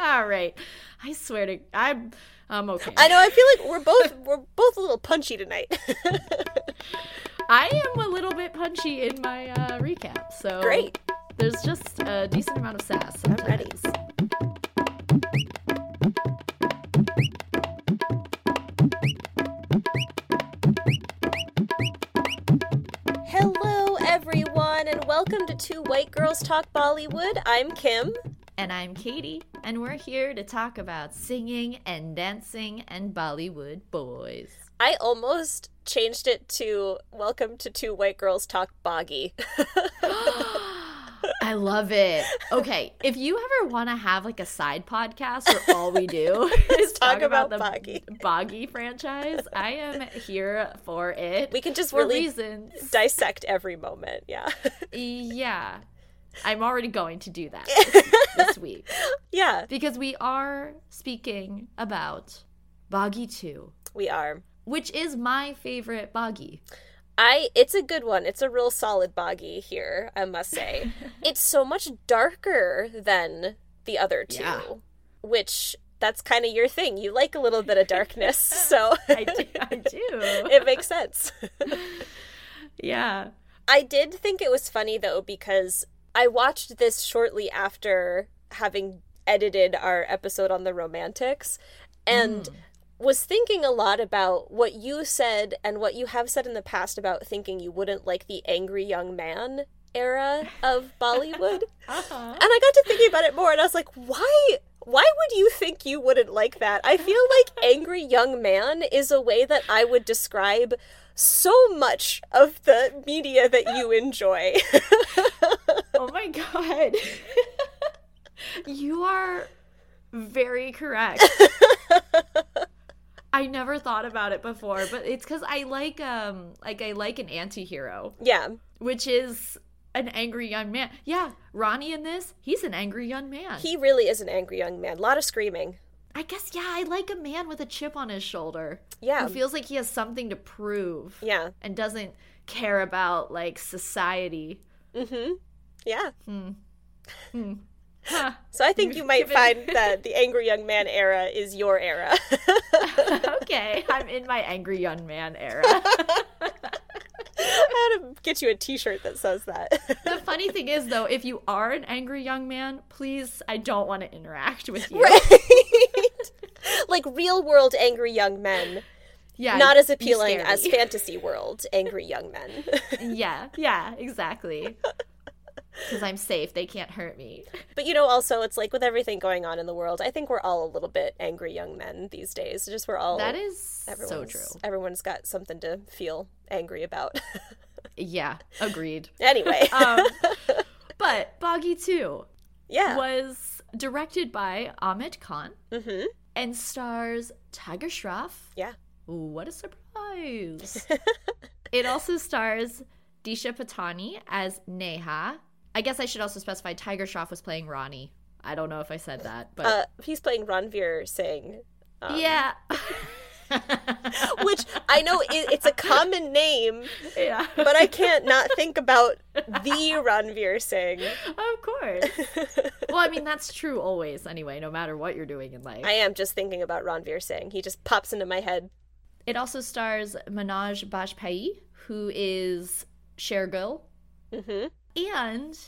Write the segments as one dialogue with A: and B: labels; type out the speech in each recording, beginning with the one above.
A: All right. I swear to I'm I'm okay.
B: I know. I feel like we're both we're both a little punchy tonight.
A: I am a little bit punchy in my uh, recap, so
B: Great.
A: There's just a decent amount of sass.
B: I'm ready. Hello, everyone, and welcome to Two White Girls Talk Bollywood. I'm Kim.
A: And I'm Katie, and we're here to talk about singing and dancing and Bollywood boys.
B: I almost changed it to Welcome to Two White Girls Talk Baaghi.
A: I love it. Okay, if you ever want to have like a side podcast where all we do is
B: talk
A: talk, about,
B: about
A: the
B: Baaghi.
A: Baaghi franchise, I am here for it.
B: We can just
A: for
B: really
A: reasons.
B: dissect every moment. Yeah.
A: Yeah, I'm already going to do that this, week
B: yeah,
A: because we are speaking about Baaghi Two,
B: we are.
A: which is my favorite Baaghi.
B: I it's a good one. It's a real solid Baaghi here, I must say. it's so much darker than the other two,
A: Yeah.
B: which that's kind of your thing. You like a little bit of darkness, so
A: I do. I do.
B: it makes sense.
A: yeah.
B: I did think it was funny though because I watched this shortly after having edited our episode on the romantics and was thinking a lot about what you said and what you have said in the past about thinking you wouldn't like the angry young man era of Bollywood.
A: Uh-huh.
B: And I got to thinking about it more and I was like, why why would you think you wouldn't like that? I feel like angry young man is a way that I would describe so much of the media that you enjoy.
A: Oh my god. you are very correct. I never thought about it before, but it's cuz I like um like I like an anti-hero,
B: yeah.
A: which is an angry young man. Yeah, Ronnie in this, he's an angry young man.
B: He really is an angry young man. A lot of screaming.
A: I guess yeah, I like a man with a chip on his shoulder.
B: Yeah.
A: Who feels like he has something to prove
B: Yeah.
A: and doesn't care about like society.
B: Mhm. Yeah. Hmm. Hmm.
A: Huh.
B: So I think you might find that the angry young man era is your era.
A: okay, I'm in my angry young man era.
B: How to get you a t-shirt that says that.
A: the funny thing is, though, if you are an angry young man, please, I don't want to interact with you.
B: right. like real world angry young men.
A: Yeah,
B: not as appealing as fantasy world angry young men.
A: yeah, yeah, exactly. Because I'm safe, they can't hurt me.
B: but you know, also it's like with everything going on in the world, I think we're all a little bit angry young men these days. Just we're all
A: that is so true.
B: Everyone's got something to feel angry about.
A: Yeah, agreed.
B: anyway,
A: Um, but Baaghi 2
B: yeah.
A: was directed by Ahmed Khan
B: Mhm.
A: and stars Tiger Shroff.
B: Yeah.
A: What a surprise! it also stars Disha Patani as Neha. I guess I should also specify Tiger Shroff was playing Ronnie. I don't know if I said that, but
B: Uh, he's playing Ranveer Singh. Um,
A: yeah,
B: Which I know it, it's a common name,
A: yeah,
B: but I can't not think about the Ranveer Singh.
A: of course. Well, I mean that's true always, anyway, no matter what you're doing in life.
B: I am just thinking about Ranveer Singh. He just pops into my head.
A: It also stars Manoj Bajpayee, who is Shergill,
B: hmm
A: and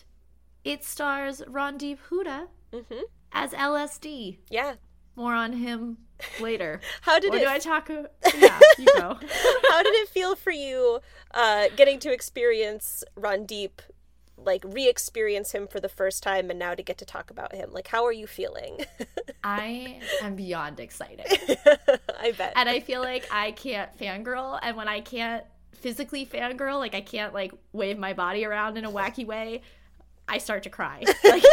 A: it stars Randeep Hooda
B: hmm
A: as LSD.
B: Yeah.
A: More on him later.
B: How did
A: or
B: it?
A: do I talk? Yeah, you go.
B: how did it feel for you, uh, getting to experience Randeep, like re-experience him for the first time, and now to get to talk about him? Like, how are you feeling?
A: I am beyond excited.
B: I bet.
A: And I feel like I can't fangirl. And when I can't physically fangirl, like I can't like wave my body around in a wacky way, I start to cry. Like,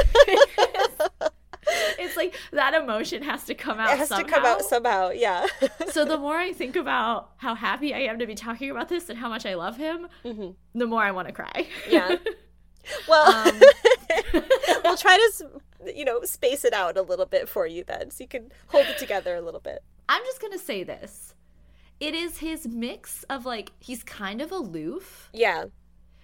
A: it's like that emotion has to come out
B: it has
A: somehow.
B: to come out somehow. Yeah.
A: so the more I think about how happy I am to be talking about this and how much I love him,
B: Mhm.
A: the more I want to cry.
B: Yeah. Well,
A: Um,
B: we'll try to, you know, space it out a little bit for you then, so you can hold it together a little bit.
A: I'm just gonna say this. It is his mix of like he's kind of aloof
B: Yeah.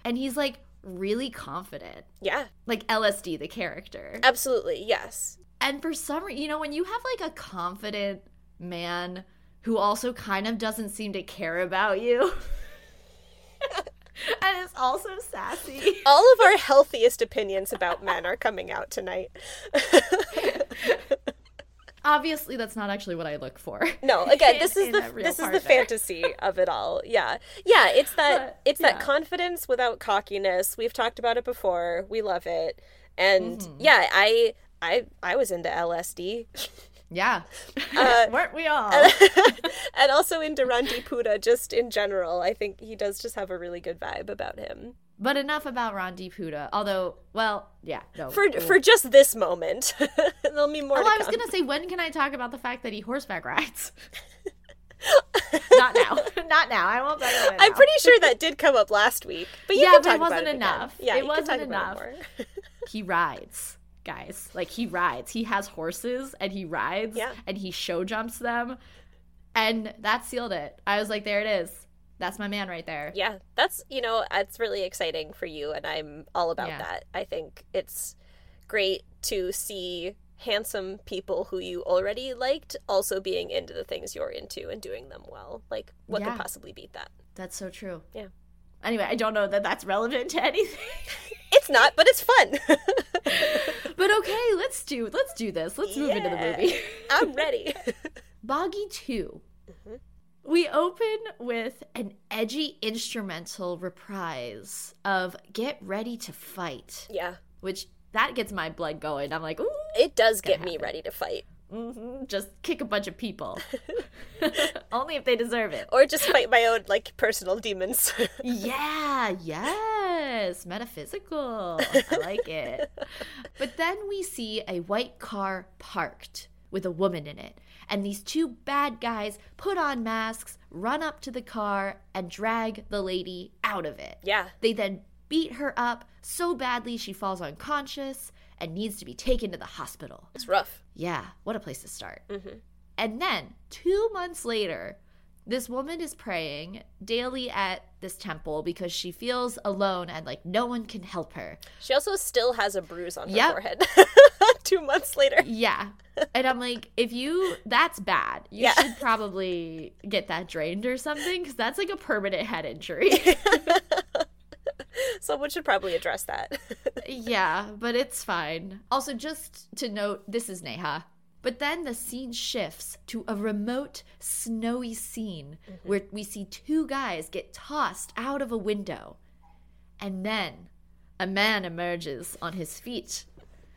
A: and he's like really confident.
B: Yeah.
A: Like LSD, the character.
B: Absolutely. Yes.
A: And for some reason, you know, when you have like a confident man who also kind of doesn't seem to care about you. and is also sassy.
B: All of our healthiest opinions about men are coming out tonight.
A: Obviously, that's not actually what I look for.
B: No, again, this is the this is the fantasy of it all. Yeah, yeah. It's that
A: But,
B: it's that confidence without cockiness. We've talked about it before. We love it, and
A: Mm-hmm.
B: yeah, I I I was into LSD,
A: Yeah.
B: Uh,
A: Weren't we all?
B: and also into Randeep Hooda. Just in general, I think he does just have a really good vibe about him.
A: But enough about Randeep Hooda. Although, well, yeah, no.
B: For
A: we'll-
B: for just this moment, there'll be more.
A: Oh,
B: to
A: I was
B: come.
A: gonna say, when can I talk about the fact that he horseback rides? Not now. Not now. I won't it
B: I'm
A: now.
B: pretty sure that did come up last week, but you
A: Yeah, but
B: talk
A: it wasn't
B: about it again.
A: enough.
B: Yeah,
A: It wasn't enough.
B: more.
A: he rides, guys. Like he rides. He has horses and he rides.
B: Yeah.
A: And he show jumps them, and that sealed it. I was like, there it is. That's my man right there.
B: Yeah, that's you know, it's really exciting for you, and I'm all about
A: Yeah.
B: that. I think it's great to see handsome people who you already liked also being into the things you're into and doing them well. Like, what
A: Yeah.
B: could possibly beat that?
A: That's so true.
B: Yeah.
A: Anyway, I don't know that that's relevant to anything.
B: It's not, but it's fun.
A: but okay, let's do let's do this. Let's move into the movie.
B: I'm ready.
A: Baaghi 2.
B: Mm-hmm.
A: We open with an edgy instrumental reprise of Get Ready to Fight,
B: yeah,
A: which that gets my blood going. I'm like, ooh,
B: it does get
A: Gonna
B: me ready to fight,
A: mhm, just kick a bunch of people. Only if they deserve it.
B: or just fight my own like personal demons.
A: Yeah, yes, metaphysical. I like it. But then we see a white car parked with a woman in it. And these two bad guys put on masks, run up to the car, and drag the lady out of it.
B: yeah,
A: They then beat her up so badly she falls unconscious and needs to be taken to the hospital.
B: it's rough.
A: Yeah, what a place to start.
B: Mhm.
A: And then, two months later, this woman is praying daily at this temple because she feels alone and like no one can help her.
B: She also still has a bruise on her
A: Yep.
B: forehead. Two months later.
A: Yeah. And I'm like, if you, that's bad. You
B: Yeah.
A: should probably get that drained or something because that's like a permanent head injury.
B: Someone should probably address that.
A: yeah, but it's fine. Also, just to note, this is Neha. But then the scene shifts to a remote, snowy scene mm-hmm. where we see two guys get tossed out of a window. And then a man emerges on his feet.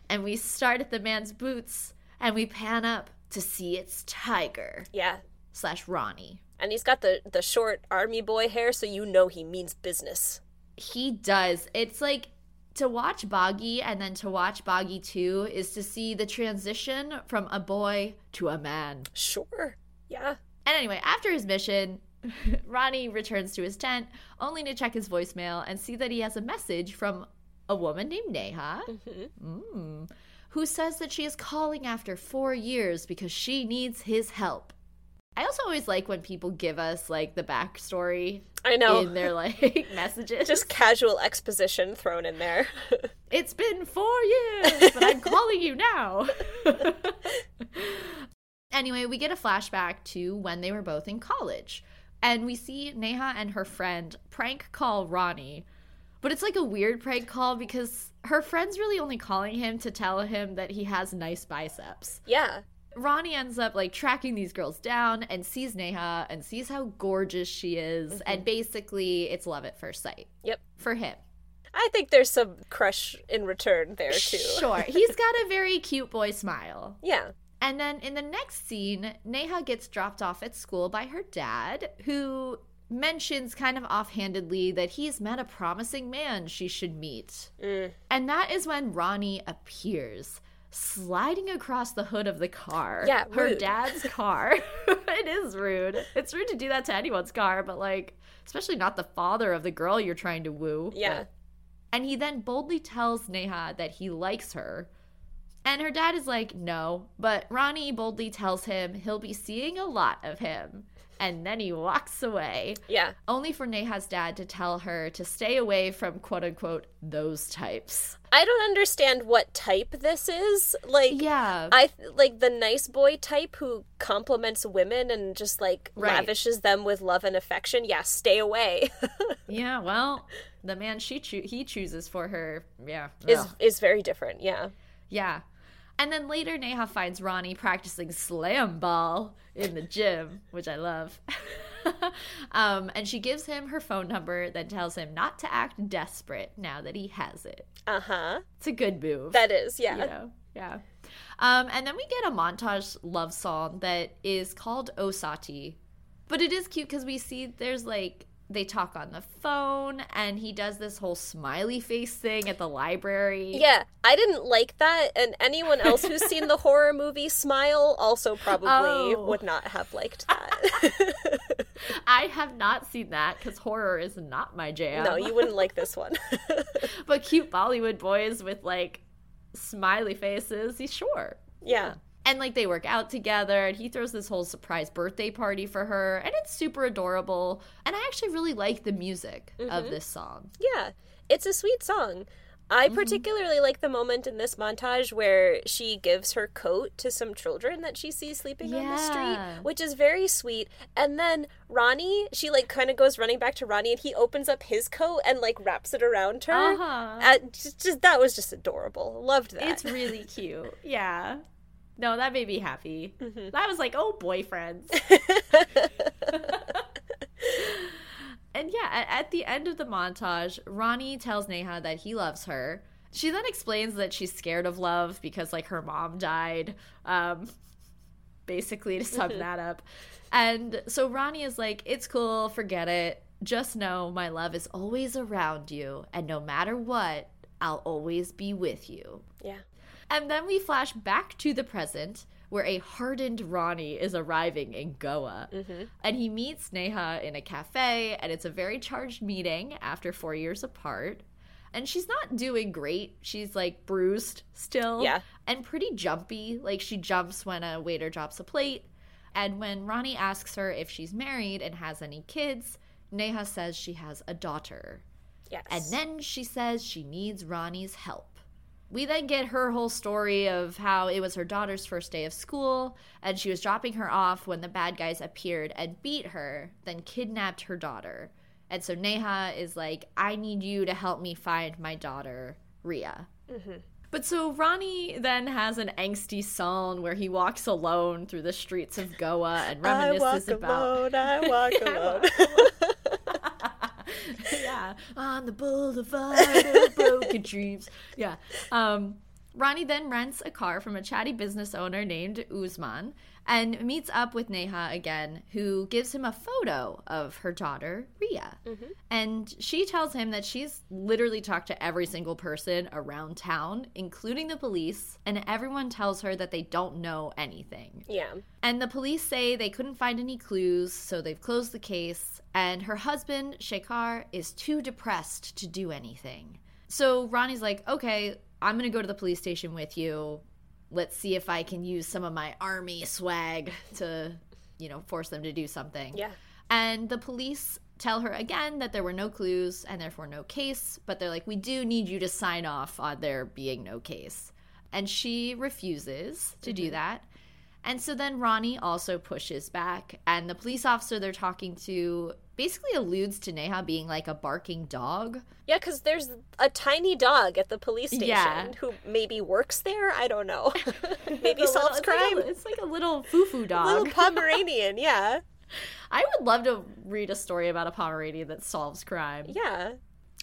A: And we start at the man's boots and we pan up to see it's Tiger
B: yeah.
A: slash Ronnie.
B: And he's got the the short army boy hair, so you know he means business.
A: He does. It's like to watch Baaghi and then to watch Baaghi 2 is to see the transition from a boy to a man.
B: Sure. Yeah.
A: And anyway, after his mission, Ronnie returns to his tent only to check his voicemail and see that he has a message from a woman named Neha
B: hmm
A: mm, who says that she is calling after four years because she needs his help. I also always like when people give us like the backstory
B: I know.
A: in their like messages.
B: Just casual exposition thrown in there.
A: It's been four years, but I'm calling you now. anyway, we get a flashback to when they were both in college. And we see Neha and her friend prank call Ronnie. But it's like a weird prank call because her friend's really only calling him to tell him that he has nice biceps.
B: yeah.
A: Ronnie ends up like tracking these girls down and sees Neha and sees how gorgeous she is. And basically, it's love at first sight
B: Yep.
A: for him.
B: I think there's some crush in return there too.
A: Sure. He's got a very cute boy smile.
B: Yeah.
A: And then in the next scene, Neha gets dropped off at school by her dad, who mentions kind of offhandedly that he's met a promising man she should meet.
B: Mm.
A: And that is when Ronnie appears, sliding across the hood of the car.
B: Yeah,
A: her dad's car. it is rude. It's rude to do that to anyone's car, but like, especially not the father of the girl you're trying to woo.
B: Yeah.
A: But- and he then boldly tells Neha that he likes her. And her dad is like, no. But Ronnie boldly tells him he'll be seeing a lot of him. And then he walks away.
B: Yeah.
A: Only for Neha's dad to tell her to stay away from quote unquote those types.
B: I don't understand what type this is. Like,
A: Yeah.
B: I like the nice boy type who compliments women and just like
A: Right.
B: lavishes them with love and affection. Yeah, stay away.
A: yeah, well, the man she choo- he chooses for her, yeah.
B: is
A: ugh.
B: is very different. Yeah.
A: Yeah. And then later, Neha finds Ronnie practicing slam ball in the gym, which I love. um, and she gives him her phone number, then tells him not to act desperate now that he has it.
B: Uh huh.
A: It's a good move.
B: That is. Yeah.
A: you know? Yeah. Um, and then we get a montage love song that is called O Saathi. But it is cute because we see there's like they talk on the phone and he does this whole smiley face thing at the library.
B: Yeah, I didn't like that, and anyone else who's seen the horror movie Smile also probably
A: Oh.
B: would not have liked that.
A: I have not seen that because horror is not my jam.
B: no, you wouldn't like this one.
A: but cute Bollywood boys with like smiley faces, he's sure.
B: yeah.
A: And like they work out together, and he throws this whole surprise birthday party for her, and it's super adorable. And I actually really like the music of this song.
B: Yeah, it's a sweet song.
A: Mm-hmm.
B: I particularly like the moment in this montage where she gives her coat to some children that she sees sleeping on the street, which is very sweet. And then Ronnie, she like kind of goes running back to Ronnie and he opens up his coat and like wraps it around her.
A: Uh-huh.
B: Uh, just, just that was just adorable. Loved that.
A: It's really cute. Yeah. No, that made me happy. I was like, oh, boyfriends. and yeah, at, at the end of the montage, Ronnie tells Neha that he loves her. She then explains that she's scared of love because, like, her mom died. Um, basically, to sum that up. And so Ronnie is like, it's cool, forget it. Just know my love is always around you, and no matter what, I'll always be with you.
B: yeah.
A: And then we flash back to the present where a hardened Ronnie is arriving in Goa. Mm-hmm. And he meets Neha in a cafe, and it's a very charged meeting after four years apart. And she's not doing great. She's like bruised still.
B: Yeah.
A: And pretty jumpy. Like she jumps when a waiter drops a plate. And when Ronnie asks her if she's married and has any kids, Neha says she has a daughter.
B: Yes.
A: And then she says she needs Ronnie's help. We then get her whole story of how it was her daughter's first day of school, and she was dropping her off when the bad guys appeared and beat her, then kidnapped her daughter. And so Neha is like, I need you to help me find my daughter, Ria. Mm-hmm. But so Ronnie then has an angsty song where he walks alone through the streets of Goa and
B: I walk
A: reminisces about
B: alone. I walk alone.
A: yeah, on the boulevard of broken dreams. Yeah. Um, Ronnie then rents a car from a chatty business owner named Uzman and meets up with Neha again, who gives him a photo of her daughter, Ria. Mm-hmm. And she tells him that she's literally talked to every single person around town, including the police, and everyone tells her that they don't know anything.
B: yeah.
A: And the police say they couldn't find any clues, so they've closed the case. And her husband, Shekhar, is too depressed to do anything. So Ronnie's like, okay, I'm gonna go to the police station with you. Let's see if I can use some of my army swag to, you know, force them to do something.
B: Yeah.
A: And the police tell her again that there were no clues and therefore no case, but they're like, we do need you to sign off on there being no case. And she refuses to do mm-hmm. that. And so then Ronnie also pushes back, and the police officer they're talking to basically alludes to Neha being like a barking dog.
B: Yeah, because there's a tiny dog at the police station
A: Yeah.
B: who maybe works there. I don't know. maybe solves
A: little-
B: crime.
A: It's like a, it's like a little foo-foo dog.
B: Little Pomeranian, yeah.
A: I would love to read a story about a Pomeranian that solves crime.
B: Yeah.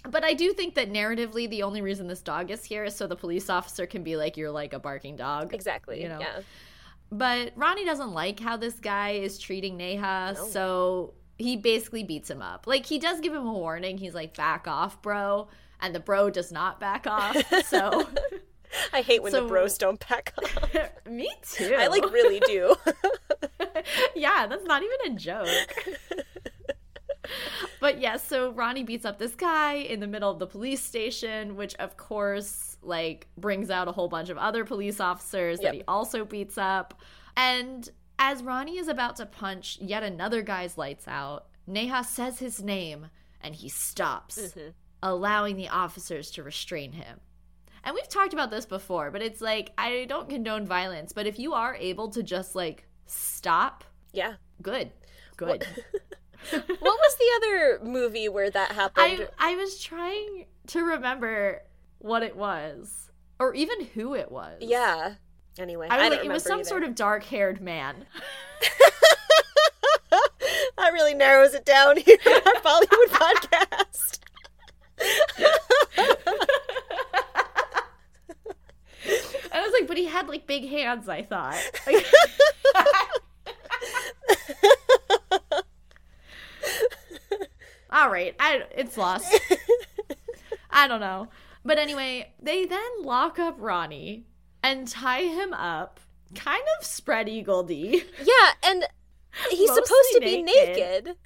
A: But I do think that narratively, the only reason this dog is here is so the police officer can be like, "You're like a barking dog."
B: Exactly.
A: You know.
B: Yeah.
A: But Ronnie doesn't like how this guy is treating Neha, so he basically beats him up. Like he does give him a warning. He's like, "Back off, bro," and the bro does not back off. So,
B: I hate when
A: So-
B: the bros don't back off.
A: me too.
B: I like really do.
A: yeah, that's not even a joke. but yes, so Ronnie beats up this guy in the middle of the police station, which of course like brings out a whole bunch of other police officers
B: Yep.
A: that he also beats up. And As Ronnie is about to punch yet another guy's lights out, Neha says his name and he stops,
B: Mm-hmm.
A: allowing the officers to restrain him. And we've talked about this before, but it's like, I don't condone violence, but if you are able to just like stop,
B: Yeah.
A: good. Good.
B: What was the other movie where that happened?
A: I I was trying to remember what it was or even who it was.
B: yeah. Anyway,
A: I
B: I, don't
A: like, it was some
B: either.
A: sort of dark-haired man.
B: that really narrows it down here on our Bollywood podcast.
A: I was like, but he had like big hands. I thought. Like- All right, I it's lost. I don't know, but anyway, they then lock up Ronnie and tie him up, kind of spread eagledy.
B: Yeah, and he's supposed to be
A: naked.
B: naked.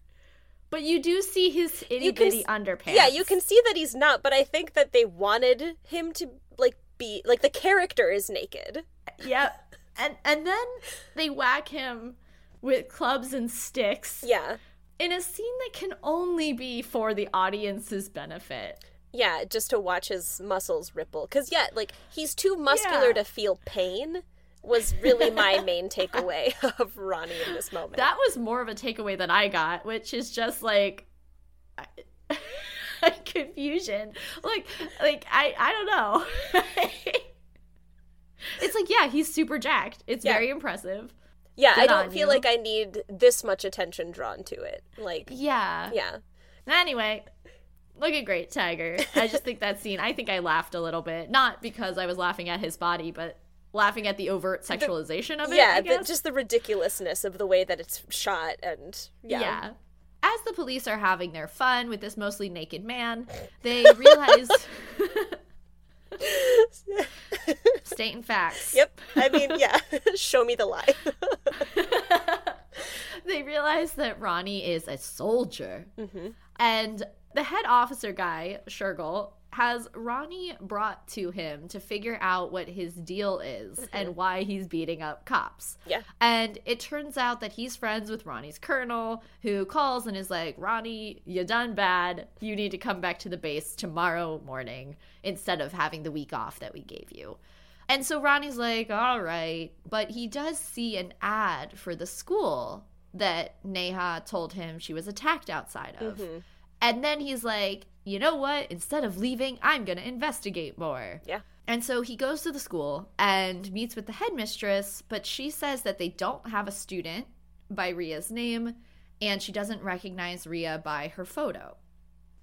A: But you do see his itty bitty underpants.
B: Yeah, you can see that he's not, but I think that they wanted him to like be like the character is naked.
A: Yep. And and then they whack him with clubs and sticks
B: Yeah.
A: in a scene that can only be for the audience's benefit.
B: Yeah, just to watch his muscles ripple. Cause yeah, like he's too muscular
A: Yeah.
B: to feel pain was really my main takeaway of Ronnie in this moment.
A: That was more of a takeaway than I got, which is just like confusion. Like like I I don't know. it's like yeah, he's super jacked. It's
B: Yeah.
A: very impressive.
B: yeah, I don't feel
A: you.
B: like I need this much attention drawn to it. Like
A: Yeah.
B: yeah.
A: Anyway, looking great, Tiger. I just think that scene, I think I laughed a little bit. Not because I was laughing at his body, but laughing at the overt sexualization of it.
B: yeah, the, just the ridiculousness of the way that it's shot and yeah.
A: yeah. As the police are having their fun with this mostly naked man, they realize. Stating facts.
B: Yep. I mean, yeah. Show me the lie.
A: they realize that Ronnie is a soldier.
B: Mm-hmm.
A: And the head officer guy, Shergill, has Ronnie brought to him to figure out what his deal is mm-hmm. and why he's beating up cops.
B: Yeah.
A: And it turns out that he's friends with Ronnie's colonel, who calls and is like, Ronnie, you done bad. You need to come back to the base tomorrow morning instead of having the week off that we gave you. And so Ronnie's like, all right. But he does see an ad for the school that Neha told him she was attacked outside of. Mm-hmm. And then he's like, you know what? Instead of leaving, I'm going to investigate more.
B: Yeah.
A: And so he goes to the school and meets with the headmistress, but she says that they don't have a student by Ria's name and she doesn't recognize Ria by her photo.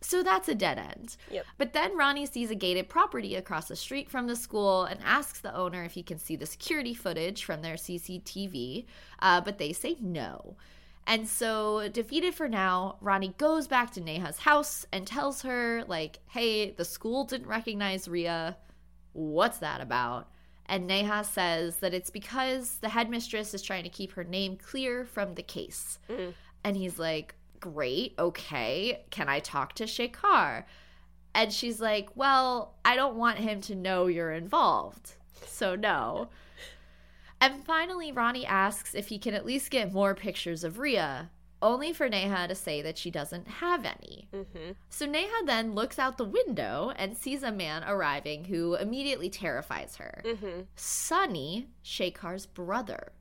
A: So that's a dead end.
B: Yep.
A: But then Ronnie sees a gated property across the street from the school and asks the owner if he can see the security footage from their CCTV, uh, but they say no. And so, defeated for now, Ronnie goes back to Neha's house and tells her, like, hey, the school didn't recognize Ria. What's that about? And Neha says that it's because the headmistress is trying to keep her name clear from the case. Mm. And he's like, great, okay. Can I talk to Shekhar? And she's like, well, I don't want him to know you're involved. So, no. And finally, Ronnie asks if he can at least get more pictures of Ria, only for Neha to say that she doesn't have any.
B: Mm-hmm.
A: So Neha then looks out the window and sees a man arriving who immediately terrifies her.
B: Mm-hmm.
A: Sunny, Shekhar's brother.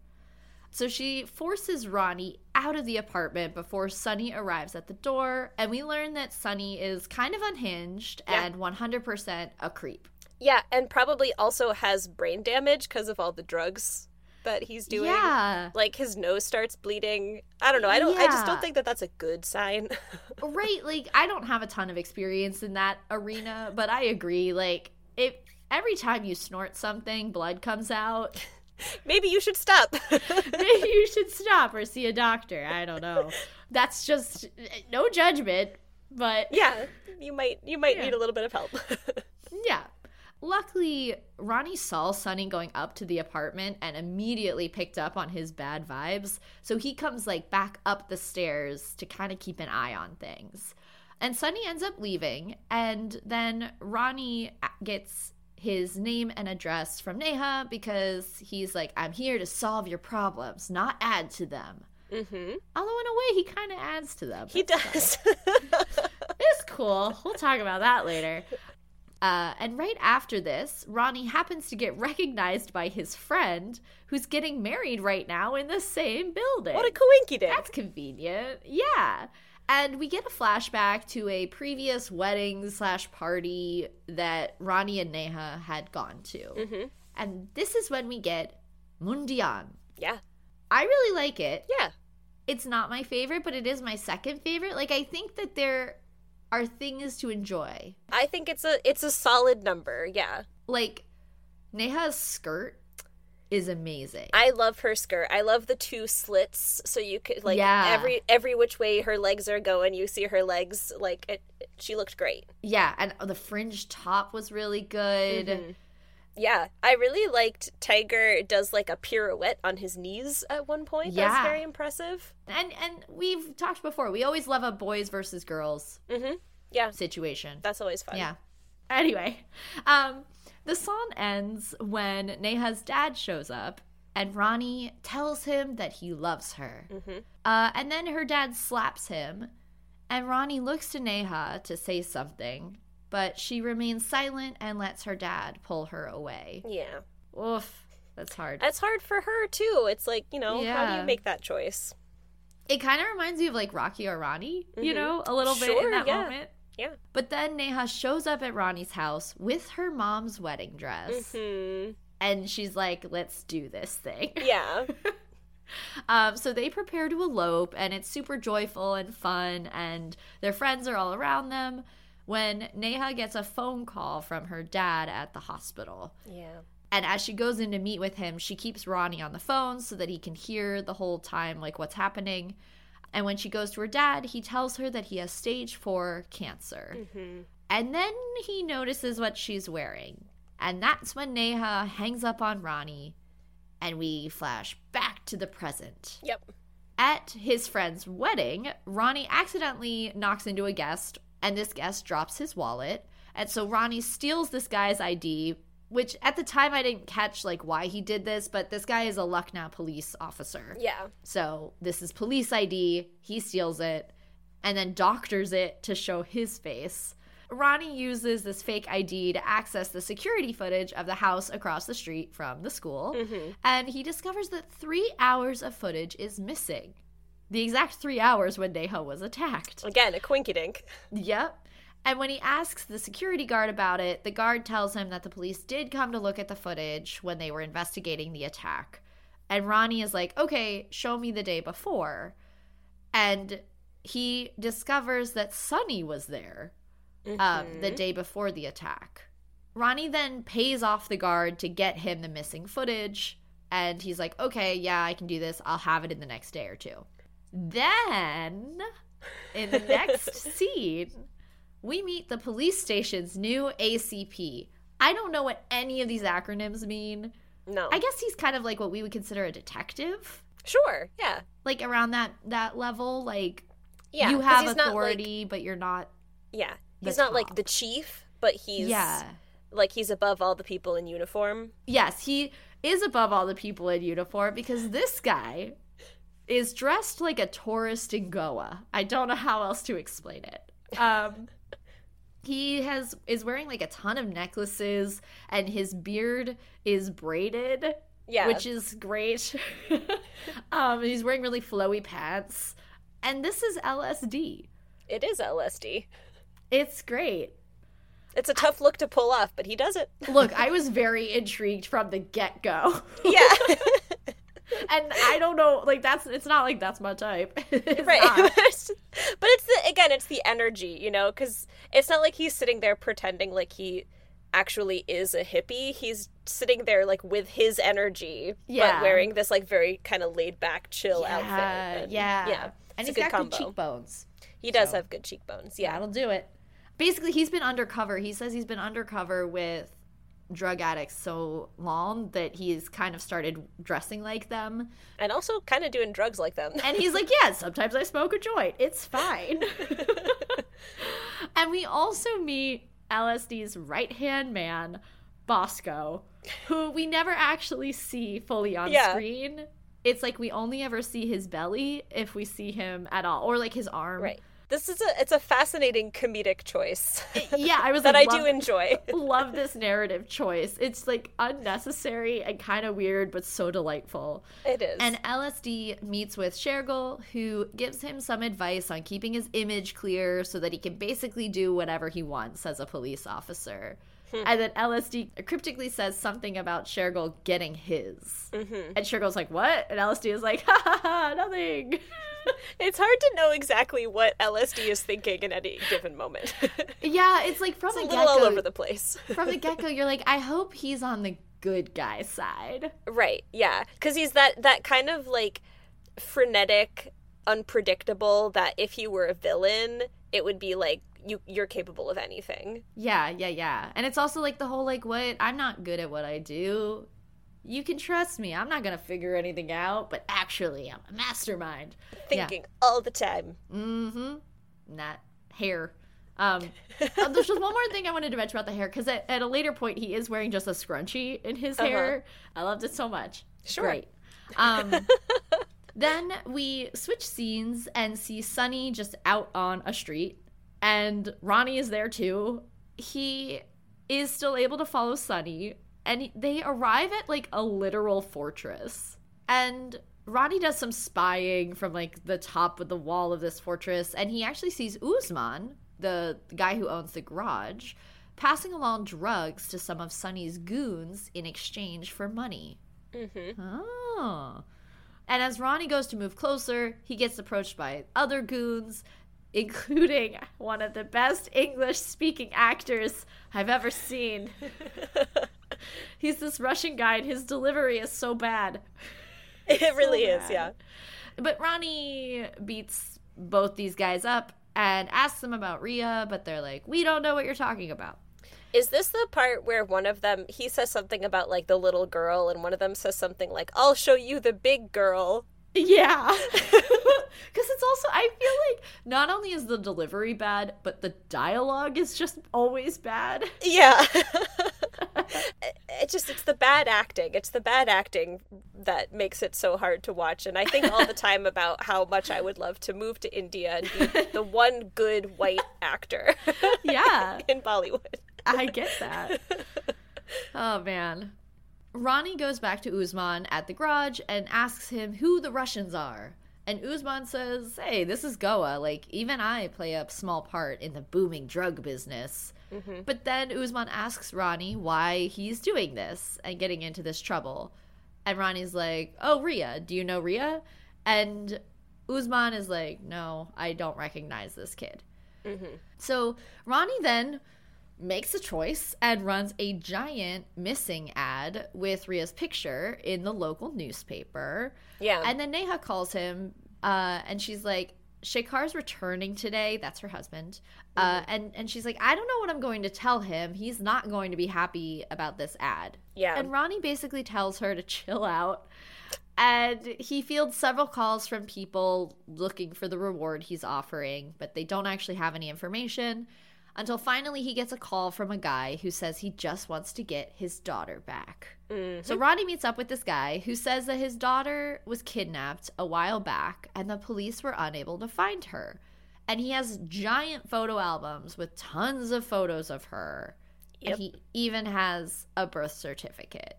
A: So she forces Ronnie out of the apartment before Sunny arrives at the door, and we learn that Sunny is kind of unhinged
B: Yeah.
A: and 100% a creep.
B: Yeah, and probably also has brain damage because of all the drugs that he's doing.
A: Yeah.
B: Like his nose starts bleeding. I don't know. I don't. I just don't think that that's a good sign.
A: Right, like I don't have a ton of experience in that arena, but I agree. Like if every time you snort something, blood comes out,
B: Maybe you should stop.
A: maybe you should stop or see a doctor. I don't know. That's just no judgment, but
B: yeah, you might. You might
A: Yeah.
B: need a little bit of help.
A: yeah. Luckily, Ronnie saw Sunny going up to the apartment and immediately picked up on his bad vibes. So he comes like back up the stairs to kind of keep an eye on things. And Sunny ends up leaving, and then Ronnie gets his name and address from Neha because he's like, I'm here to solve your problems, not add to them.
B: Mm-hmm.
A: Although, in a way, he kind of adds to them.
B: He does.
A: it's cool. We'll talk about that later. Uh, and right after this, Ronnie happens to get recognized by his friend who's getting married right now in the same building.
B: what a coinky dink.
A: That's convenient. Yeah. And we get a flashback to a previous wedding slash party that Ronnie and Neha had gone to.
B: Mm-hmm.
A: And this is when we get Mundian.
B: Yeah.
A: I really like it.
B: Yeah.
A: It's not my favorite, but it is my second favorite. Like, I think that there are things to enjoy.
B: I think it's a it's a solid number. Yeah.
A: Like, Neha's skirt is amazing.
B: I love her skirt. I love the two slits so you could like
A: Yeah.
B: every every which way her legs are going, you see her legs like it, she looked great.
A: yeah, and the fringe top was really good.
B: Mhm. Yeah, I really liked Tiger does like a pirouette on his knees at one point. That's
A: Yeah.
B: very impressive.
A: And and we've talked before. We always love a boys versus girls
B: Mhm. Yeah,
A: situation.
B: that's always fun.
A: Yeah. Anyway, um, the song ends when Neha's dad shows up and Ronnie tells him that he loves her.
B: Mhm.
A: Uh, and then her dad slaps him, and Ronnie looks to Neha to say something, but she remains silent and lets her dad pull her away.
B: Yeah.
A: Oof, that's hard.
B: That's hard for her too. It's like, you know, how do you make that choice?
A: It kind of reminds me of like Rocky or Ronnie, you
B: Mhm.
A: know, a little bit
B: Sure,
A: in that
B: yeah.
A: moment.
B: Yeah.
A: But then Neha shows up at Ronnie's house with her mom's wedding dress.
B: hmm
A: And she's like, let's do this thing.
B: Yeah.
A: Um, so they prepare to elope, and it's super joyful and fun, and their friends are all around them when Neha gets a phone call from her dad at the hospital.
B: Yeah.
A: And as she goes in to meet with him, she keeps Ronnie on the phone so that he can hear the whole time, like what's happening. And when she goes to her dad, he tells her that he has stage four cancer.
B: hmm
A: And then he notices what she's wearing. And that's when Neha hangs up on Ronnie, and we flash back to the present.
B: Yep.
A: At his friend's wedding, Ronnie accidentally knocks into a guest, and this guest drops his wallet. And so Ronnie steals this guy's ID, which at the time I didn't catch like why he did this, but this guy is a Lucknow police officer.
B: Yeah.
A: So this is police ID. He steals it and then doctors it to show his face. Ronnie uses this fake ID to access the security footage of the house across the street from the school,
B: hmm
A: and he discovers that three hours of footage is missing. The exact three hours when Neha was attacked.
B: Again, a quinky dink.
A: Yep. And when he asks the security guard about it, the guard tells him that the police did come to look at the footage when they were investigating the attack. And Ronnie is like, okay, show me the day before. And he discovers that Sunny was there um, the
B: Mhm.
A: day before the attack. Ronnie then pays off the guard to get him the missing footage. And he's like, okay, yeah, I can do this. I'll have it in the next day or two. Then, in the next scene, we meet the police station's new ACP. I don't know what any of these acronyms mean.
B: No.
A: I guess he's kind of like what we would consider a detective,
B: Sure. Yeah.
A: like around that that level. Like
B: Yeah.
A: you have
B: not, like-
A: authority, but you're not.
B: yeah. He's not like the chief, but he's
A: yeah.
B: like he's above all the people in uniform.
A: Yes, he is above all the people in uniform because this guy is dressed like a tourist in Goa. I don't know how else to explain it. Um, he has is wearing like a ton of necklaces, and his beard is braided,
B: Yeah.
A: which is great. um, he's wearing really flowy pants, and this is LSD.
B: it is LSD.
A: It's great.
B: It's a tough look to pull off, but he does it.
A: Look, I was very intrigued from the get go.
B: Yeah.
A: And I don't know, like that's it's not like that's my type. It's
B: right. but it's the again, it's the energy, you know, cuz it's not like he's sitting there pretending like he actually is a hippie. He's sitting there like with his energy,
A: Yeah.
B: but wearing this like very kind of laid back, chill
A: yeah,
B: outfit. And,
A: yeah,
B: yeah.
A: And he's got
B: combo.
A: good cheekbones.
B: He does
A: So.
B: have good cheekbones. Yeah.
A: That'll do it. Basically, he's been undercover. He says he's been undercover with drug addicts so long that he's kind of started dressing like them.
B: And also kind of doing drugs like them.
A: And he's like, yeah, sometimes I smoke a joint. It's fine. and we also meet LSD's right hand man, Bosco, who we never actually see fully on
B: Yeah.
A: screen. It's like we only ever see his belly if we see him at all, or like his arm.
B: Right. This is a it's a fascinating comedic choice
A: Yeah, I was
B: that
A: like,
B: I do enjoy.
A: love this narrative choice. It's like unnecessary and kind of weird, but so delightful.
B: It is.
A: And LSD meets with Shergill, who gives him some advice on keeping his image clear so that he can basically do whatever he wants as a police officer. Hmm. And then LSD cryptically says something about Shergill getting his. Mm-hmm. And Shergill's like, What? And LSD is like, Ha ha ha, nothing.
B: it's hard to know exactly what LSD is thinking in any given moment.
A: yeah, it's like from
B: it's a
A: the
B: little
A: get
B: all over the place.
A: From the get go, you're like, I hope he's on the good guy side.
B: Right. Yeah. Because he's that that kind of like frenetic, unpredictable. That if he were a villain, it would be like you you're capable of anything.
A: Yeah, yeah, yeah. And it's also like the whole like what I'm not good at what I do. You can trust me. I'm not going to figure anything out, but actually, I'm a mastermind.
B: Thinking all the time.
A: Mm Mhm. Not hair. Um uh, there's just one more thing I wanted to mention about the hair cuz at, at a later point he is wearing just a scrunchie in his
B: Uh-huh.
A: hair. I loved it so much.
B: Sure.
A: Great. Um Then we switch scenes and see Sunny just out on a street, and Ronnie is there too. He is still able to follow Sunny, and they arrive at like a literal fortress. And Ronnie does some spying from like the top of the wall of this fortress, and he actually sees Uzman, the guy who owns the garage, passing along drugs to some of Sunny's goons in exchange for money.
B: Mm-hmm.
A: Oh. And as Ronnie goes to move closer, he gets approached by other goons, including one of the best English speaking actors I've ever seen. He's this Russian guy, and his delivery is so bad.
B: It really is. Yeah.
A: But Ronnie beats both these guys up and asks them about Ria, but they're like, we don't know what you're talking about.
B: Is this the part where one of them he says something about like the little girl, and one of them says something like, "I'll show you the big girl."
A: Yeah. Because it's also, I feel like not only is the delivery bad, but the dialogue is just always bad.
B: Yeah. it just it's the bad acting. It's the bad acting that makes it so hard to watch. And I think all the time about how much I would love to move to India and be the one good white actor
A: Yeah,
B: in Bollywood.
A: I get that. Oh, man. Ronnie goes back to Uzman at the garage and asks him who the Russians are. And Uzman says, Hey, this is Goa. Like, even I play a small part in the booming drug business. Mm-hmm. But then Uzman asks Ronnie why he's doing this and getting into this trouble. And Ronnie's like, Oh, Ria, do you know Ria? And Uzman is like, No, I don't recognize this kid. Mm-hmm. So Ronnie then makes a choice and runs a giant missing ad with Ria's picture in the local newspaper.
B: Yeah.
A: And then Neha calls him uh, and she's like, Shekhar's returning today. That's her husband. Uh, and, and she's like, I don't know what I'm going to tell him. He's not going to be happy about this ad.
B: Yeah.
A: And Ronnie basically tells her to chill out. And he fields several calls from people looking for the reward he's offering, but they don't actually have any information until finally he gets a call from a guy who says he just wants to get his daughter back. So mm-hmm. Ronnie meets up with this guy who says that his daughter was kidnapped a while back and the police were unable to find her. And he has giant photo albums with tons of photos of her.
B: Yep.
A: And he even has a birth certificate.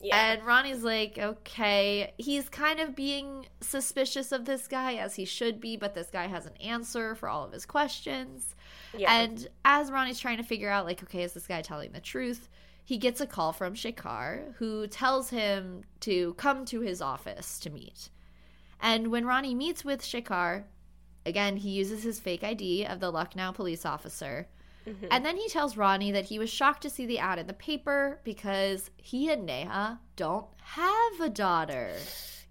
B: yeah.
A: And Ronnie's like, okay, he's kind of being suspicious of this guy as he should be, but this guy has an answer for all of his questions.
B: Yeah.
A: And as Ronnie's trying to figure out, like, okay, is this guy telling the truth? He gets a call from Shekhar, who tells him to come to his office to meet. And when Ronnie meets with Shekhar, again, he uses his fake ID of the Lucknow police officer. Mm-hmm. And then he tells Ronnie that he was shocked to see the ad in the paper because he and Neha don't have a daughter.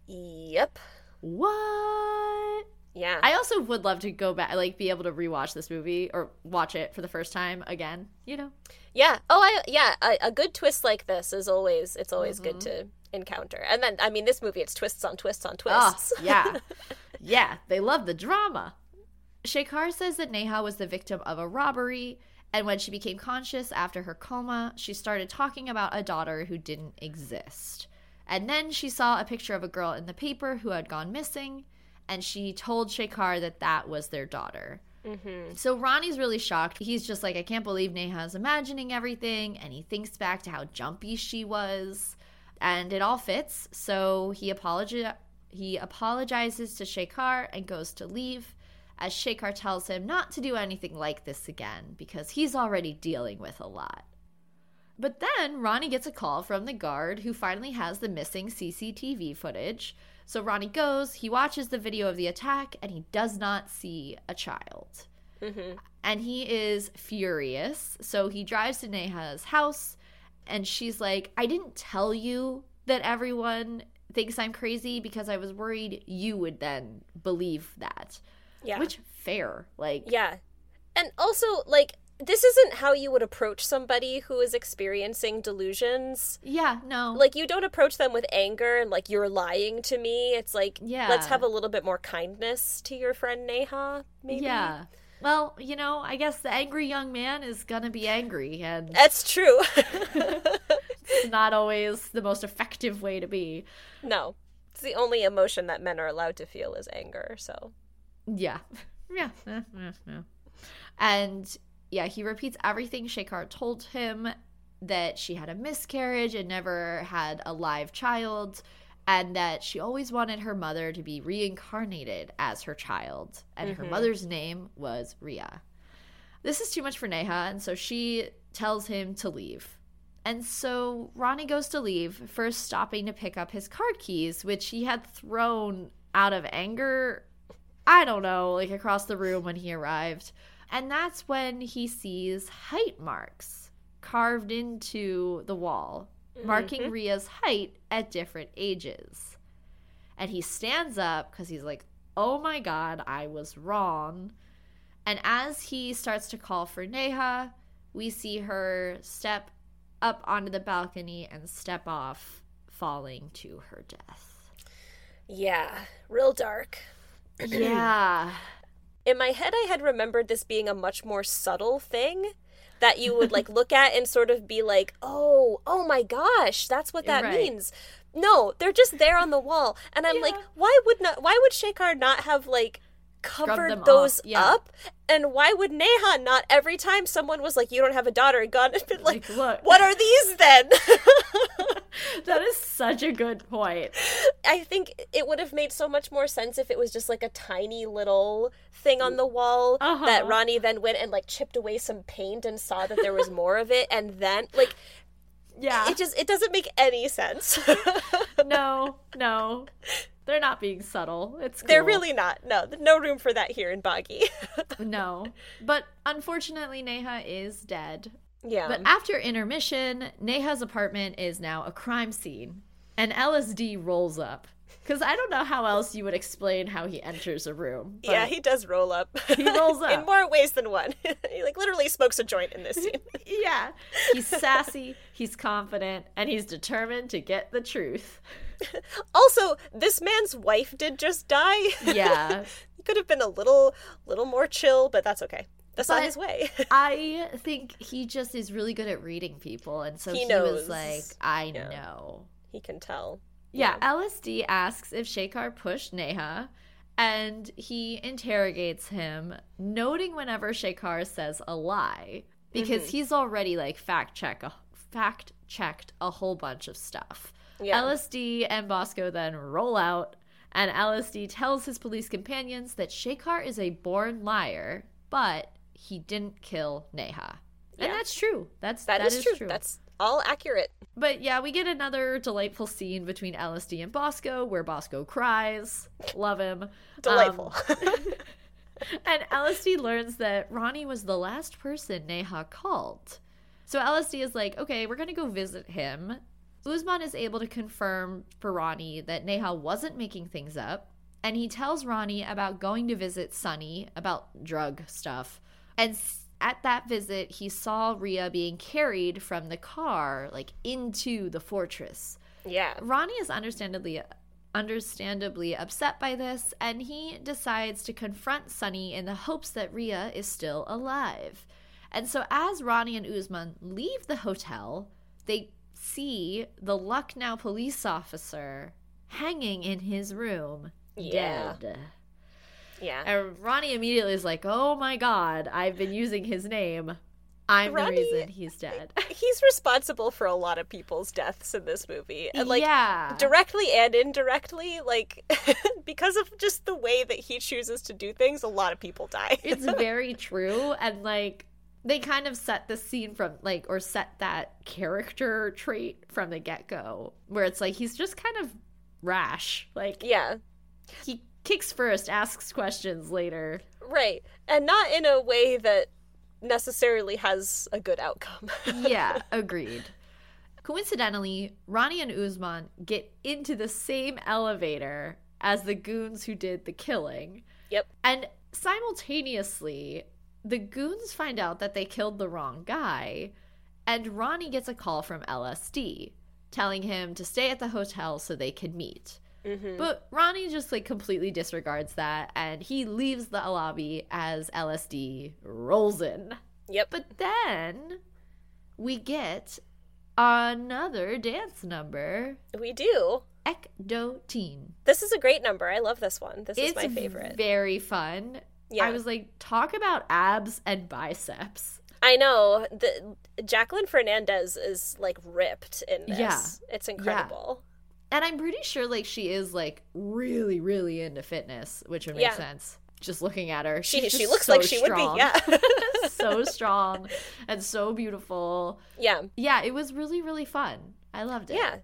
B: yep.
A: What?
B: Yeah.
A: I also would love to go back, like, be able to rewatch this movie or watch it for the first time again. You know?
B: Yeah. Oh, I yeah. A, a good twist like this is always it's always good
A: Mm-hmm.
B: to encounter. And then I mean, this movie it's twists on twists on
A: Oh,
B: twists.
A: yeah. yeah, they love the drama. Shekhar says that Neha was the victim of a robbery And when she became conscious after her coma, she started talking about a daughter who didn't exist. And then she saw a picture of a girl in the paper who had gone missing, and she told Shekhar that that was their daughter. Mm-hmm. So Ronnie's really shocked. He's just like, I can't believe Neha's imagining everything. And he thinks back to how jumpy she was. And it all fits. So he, apologi- he apologizes to Shekhar and goes to leave as Shekhar tells him not to do anything like this again because he's already dealing with a lot. But then Ronnie gets a call from the guard who finally has the missing CCTV footage. So Ronnie goes, he watches the video of the attack, and he does not see a child. Mm-hmm. And he is furious. So he drives to Neha's house, and she's like, I didn't tell you that everyone thinks I'm crazy because I was worried you would then believe that. Yeah. Which, fair. Like,
B: yeah. And also, like, this isn't how you would approach somebody who is experiencing delusions.
A: Yeah, no.
B: Like you don't approach them with anger and like you're lying to me. It's like yeah. let's have a little bit more kindness to your friend Neha, maybe.
A: Yeah. Well, you know, I guess the angry young man is gonna be angry and
B: That's true.
A: it's not always the most effective way to be.
B: No. It's the only emotion that men are allowed to feel is anger, so
A: Yeah. Yeah. yeah. And yeah, he repeats everything Shekhar told him that she had a miscarriage and never had a live child, and that she always wanted her mother to be reincarnated as her child, and mm-hmm. her mother's name was Ria. This is too much for Neha, and so she tells him to leave. And so Ronnie goes to leave, first stopping to pick up his card keys, which he had thrown out of anger. I don't know, like across the room when he arrived. And that's when he sees height marks carved into the wall, mm-hmm. marking Ria's height at different ages. And he stands up because he's like, oh my god, I was wrong. And as he starts to call for Neha, we see her step up onto the balcony and step off, falling to her death.
B: Yeah, real dark.
A: yeah
B: in my head I had remembered this being a much more subtle thing that you would like look at and sort of be like, "Oh, oh my gosh, that's what that right. means." No, they're just there on the wall, and I'm yeah. like, "Why would not why would Shekhar not have like covered those yeah. up. And why would Neha not every time someone was like, "You don't have a daughter," and gone and been like, like "Look, what are these then?"
A: that is such a good point.
B: I think it would have made so much more sense if it was just like a tiny little thing on the wall uh-huh. that Ronnie then went and like chipped away some paint and saw that there was more of it, and then like yeah it just it doesn't make any sense
A: no no they're not being subtle. It's cool.
B: They're really not. No, no room for that here in Baaghi.
A: no. But unfortunately Neha is dead.
B: Yeah.
A: But after intermission, Neha's apartment is now a crime scene and LSD rolls up. Because I don't know how else you would explain how he enters a room.
B: Yeah, he does roll up.
A: He rolls up
B: in more ways than one. he like literally smokes a joint in this scene.
A: yeah, he's sassy, he's confident, and he's determined to get the truth.
B: also, this man's wife did just die.
A: Yeah,
B: he could have been a little, little more chill, but that's okay. That's but not his way.
A: I think he just is really good at reading people, and so he, he was like, "I yeah. know."
B: He can tell.
A: Yeah, yeah, LSD asks if Shekhar pushed Neha, and he interrogates him, noting whenever Shekhar says a lie because mm-hmm. he's already like fact check a fact checked a whole bunch of stuff. Yeah. LSD and Bosco then roll out, and LSD tells his police companions that Shekhar is a born liar, but he didn't kill Neha. And that's true. That's
B: that, that is, is true. true. That's all accurate.
A: But yeah, we get another delightful scene between LSD and Bosco where Bosco cries. Love him.
B: Delightful. Um,
A: and LSD learns that Ronnie was the last person Neha called. So LSD is like, okay, we're going to go visit him. Usman is able to confirm for Ronnie that Neha wasn't making things up. And he tells Ronnie about going to visit Sunny about drug stuff. And at that visit, he saw Ria being carried from the car, like into the fortress.
B: Yeah.
A: Ronnie is understandably understandably upset by this, and he decides to confront Sunny in the hopes that Ria is still alive. And so as Ronnie and Usman leave the hotel, they see the Lucknow police officer hanging in his room,
B: Yeah.
A: dead.
B: Yeah.
A: And Ronnie immediately is like, "Oh my god, I've been using his name. I'm
B: Ronnie-
A: the reason he's dead."
B: He's responsible for a lot of people's deaths in this movie. And like
A: yeah,
B: directly and indirectly, like because of just the way that he chooses to do things, a lot of people die.
A: it's very true, and like they kind of set the scene from like or set that character trait from the get go, where it's like he's just kind of rash. Like
B: yeah.
A: he kicks first, asks questions later.
B: Right. And not in a way that necessarily has a good outcome.
A: yeah, agreed. Coincidentally, Ronnie and Usman get into the same elevator as the goons who did the killing.
B: Yep.
A: And simultaneously, the goons find out that they killed the wrong guy, and Ronnie gets a call from LSD telling him to stay at the hotel so they can meet.
B: Mhm.
A: But Ronnie just like completely disregards that and he leaves the lobby as LSD rolls in.
B: Yep.
A: But then we get another dance number,
B: We do.
A: Ek Do Teen.
B: This is a great number. I love this one. This is my favorite.
A: very fun.
B: Yeah.
A: I was like, talk about abs and biceps.
B: I know. The Jacqueline Fernandez is like ripped in this.
A: Yeah.
B: It's incredible.
A: And I'm pretty sure like she is like really, really into fitness, which would make
B: Yeah.
A: sense. Just looking at her.
B: She she looks
A: so
B: like she
A: strong.
B: would be. Yeah.
A: so strong and so beautiful.
B: yeah.
A: Yeah, it was really, really fun. I loved it.
B: Yeah.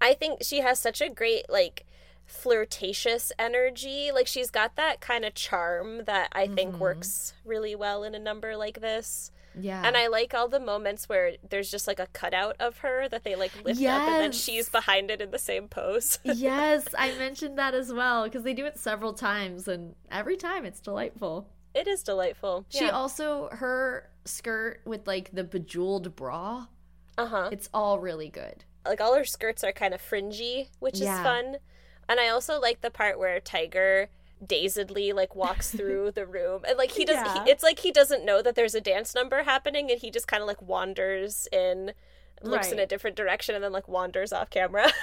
B: I think she has such a great like flirtatious energy. Like she's got that kind of charm that I think
A: Mhm.
B: works really well in a number like this.
A: Yeah.
B: And I like all the moments where there's just like a cutout of her that they like lift up and then she's behind it in the same pose.
A: yes, I mentioned that as well because they do it several times and every time it's delightful.
B: it is delightful.
A: She
B: Yeah.
A: also her skirt with like the bejeweled bra,
B: uh-huh.
A: it's all really good.
B: Like all her skirts are kind of fringy, which
A: Yeah.
B: is fun. And I also like the part where Tiger dazedly like walks through the room. And like he does
A: Yeah.
B: he, it's like he doesn't know that there's a dance number happening and he just kind of like wanders in looks in a different direction and then like wanders off camera.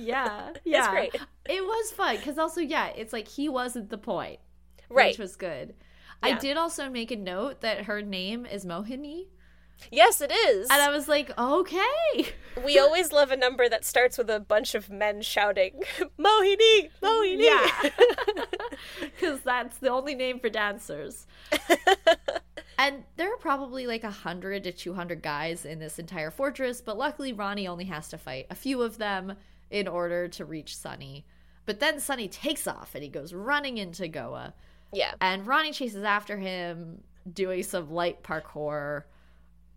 A: Yeah.
B: it's great.
A: It was fun because also, yeah, it's like he wasn't the point,
B: right.
A: which was good. I did also make a note that her name is Mohini,
B: yes it is
A: and I was like, okay.
B: we always love a number that starts with a bunch of men shouting mohini mohini
A: Yeah. Because that's the only name for dancers. and there are probably like 100 to 200 guys in this entire fortress, but luckily Ronnie only has to fight a few of them in order to reach Sunny. But then Sunny takes off and he goes running into Goa.
B: yeah
A: And Ronnie chases after him, doing some light parkour.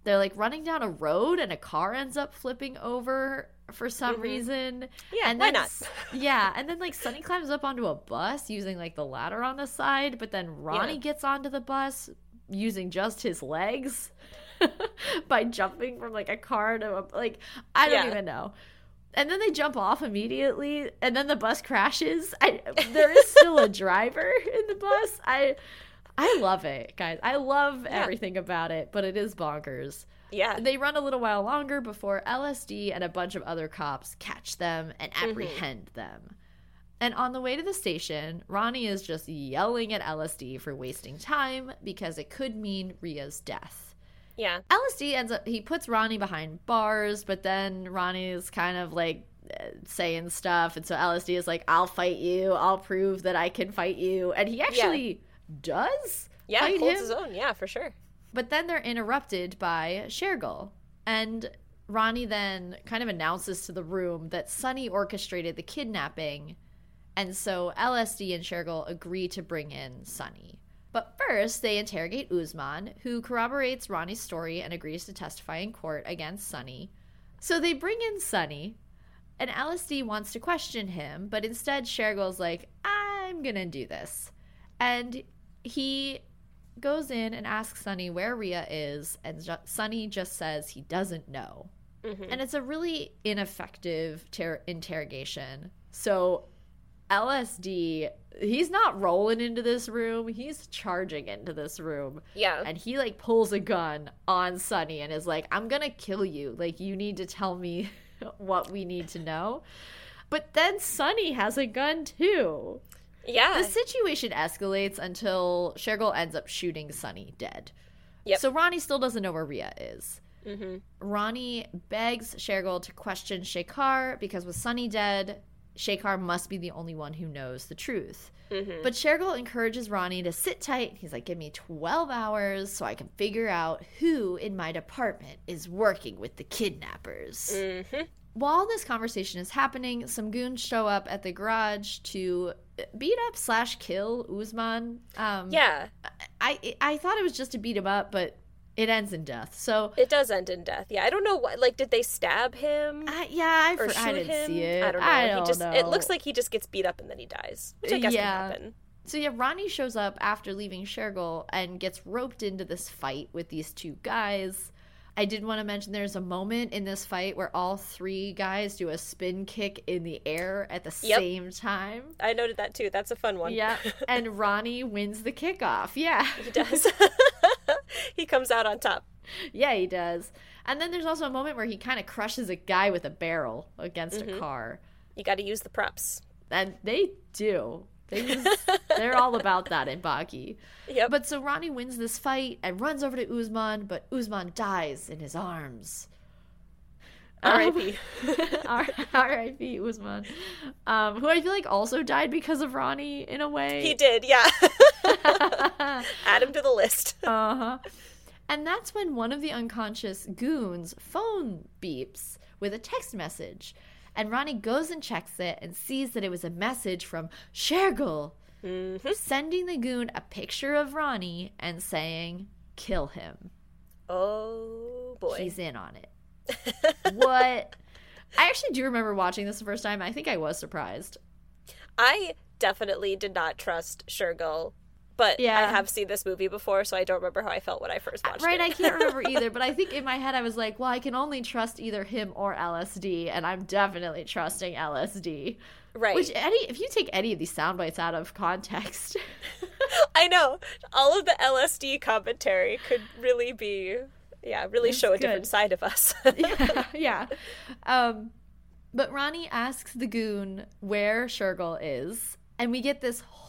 A: They're like running down a road and a car ends up flipping over for some
B: Mhm.
A: reason.
B: yeah
A: and
B: why
A: then
B: not
A: yeah, and then like Sunny climbs up onto a bus using like the ladder on the side, but then Ronnie
B: Yeah.
A: gets onto the bus using just his legs by jumping from like a car to a like I don't
B: Yeah.
A: even know. And then they jump off immediately, and then the bus crashes. I, there is still a driver in the bus. I I love it, guys. I love
B: Yeah.
A: everything about it, but it is bonkers.
B: yeah
A: They run a little while longer before LSD and a bunch of other cops catch them and apprehend them. And on the way to the station, Ronnie is just yelling at LSD for wasting time because it could mean Ria's death.
B: yeah
A: LSD ends up, he puts Ronnie behind bars, but then Ronnie is kind of like uh, saying stuff. And so LSD is like, I'll fight you. I'll prove that I can fight you. And he actually does
B: yeah
A: fight
B: holds
A: him.
B: his own yeah for sure
A: But then they're interrupted by Shergill. And Ronnie then kind of announces to the room that Sunny orchestrated the kidnapping. And so LSD and Shergill agree to bring in Sunny. But first, they interrogate Usman, who corroborates Ronnie's story and agrees to testify in court against Sunny. So they bring in Sunny, and LSD wants to question him, but instead Shergill's like, I'm gonna do this. And he goes in and asks Sunny where Ria is, and ju- Sunny just says he doesn't know.
B: Mhm.
A: And it's a really ineffective ter- interrogation. So LSD, he's not rolling into this room, he's charging into this room.
B: Yeah.
A: And he like pulls a gun on Sunny and is like, I'm gonna kill you. Like, you need to tell me what we need to know. But then Sunny has a gun too.
B: Yeah.
A: The situation escalates until Shergill ends up shooting Sunny dead.
B: Yep.
A: So Ronnie still doesn't know where Ria is.
B: mm-hmm.
A: Ronnie begs Shergill to question Shekar because with Sunny dead, Shekar must be the only one who knows the truth.
B: Mm-hmm.
A: But Shergill encourages Ronnie to sit tight. He's like, give me 12 hours so I can figure out who in my department is working with the kidnappers.
B: Mm-hmm.
A: While this conversation is happening, some goons show up at the garage to beat up slash kill Usman. Um,
B: Yeah.
A: I I thought it was just to beat him up, but it ends in death. So
B: It does end in death. Yeah. I don't know what. Like, did they stab him?
A: I, yeah, I,
B: or
A: for,
B: shoot
A: I didn't
B: him?
A: see it.
B: I don't know.
A: I don't
B: just
A: know.
B: it looks like he just gets beat up and then he dies. Which I guess
A: Yeah.
B: can happen.
A: So yeah, Ronnie shows up after leaving Shergill and gets roped into this fight with these two guys. I did want to mention there's a moment in this fight where all three guys do a spin kick in the air at the
B: Yep.
A: same time.
B: I noted that too. That's a fun one.
A: Yeah, and Ronnie wins the kickoff. Yeah,
B: he does. he comes out on top.
A: yeah, he does. And then there's also a moment where he kind of crushes a guy with a barrel against
B: Mm-hmm.
A: a car,
B: You got to use the props.
A: and they do. They use, they're all about that in Baaghi.
B: Yep.
A: But so Ronnie wins this fight and runs over to Usman, but Usman dies in his arms.
B: R.I.P.
A: R- R.I.P. Usman, um, who I feel like also died because of Ronnie in a way.
B: He did. Yeah. Add him to the list.
A: Uh huh. And that's when one of the unconscious goons' phone beeps with a text message. And Ronnie goes and checks it and sees that it was a message from Shergill,
B: Mm-hmm.
A: sending the goon a picture of Ronnie and saying, kill him.
B: Oh boy.
A: He's in on it. what? I actually do remember watching this the first time. I think I was surprised.
B: I definitely did not trust Shergill, but
A: Yeah.
B: I have seen this movie before, so I don't remember how I felt when I first watched
A: Right,
B: it.
A: Right, I can't remember either, but I think in my head I was like, well, I can only trust either him or LSD, and I'm definitely trusting LSD.
B: right.
A: Which any if you take any of these sound bites out of context,
B: I know. All of the LSD commentary could really be, yeah, really
A: It's
B: show a
A: good.
B: different side of us.
A: yeah, yeah. Um, but Ronnie asks the goon where Shergill is, and we get this whole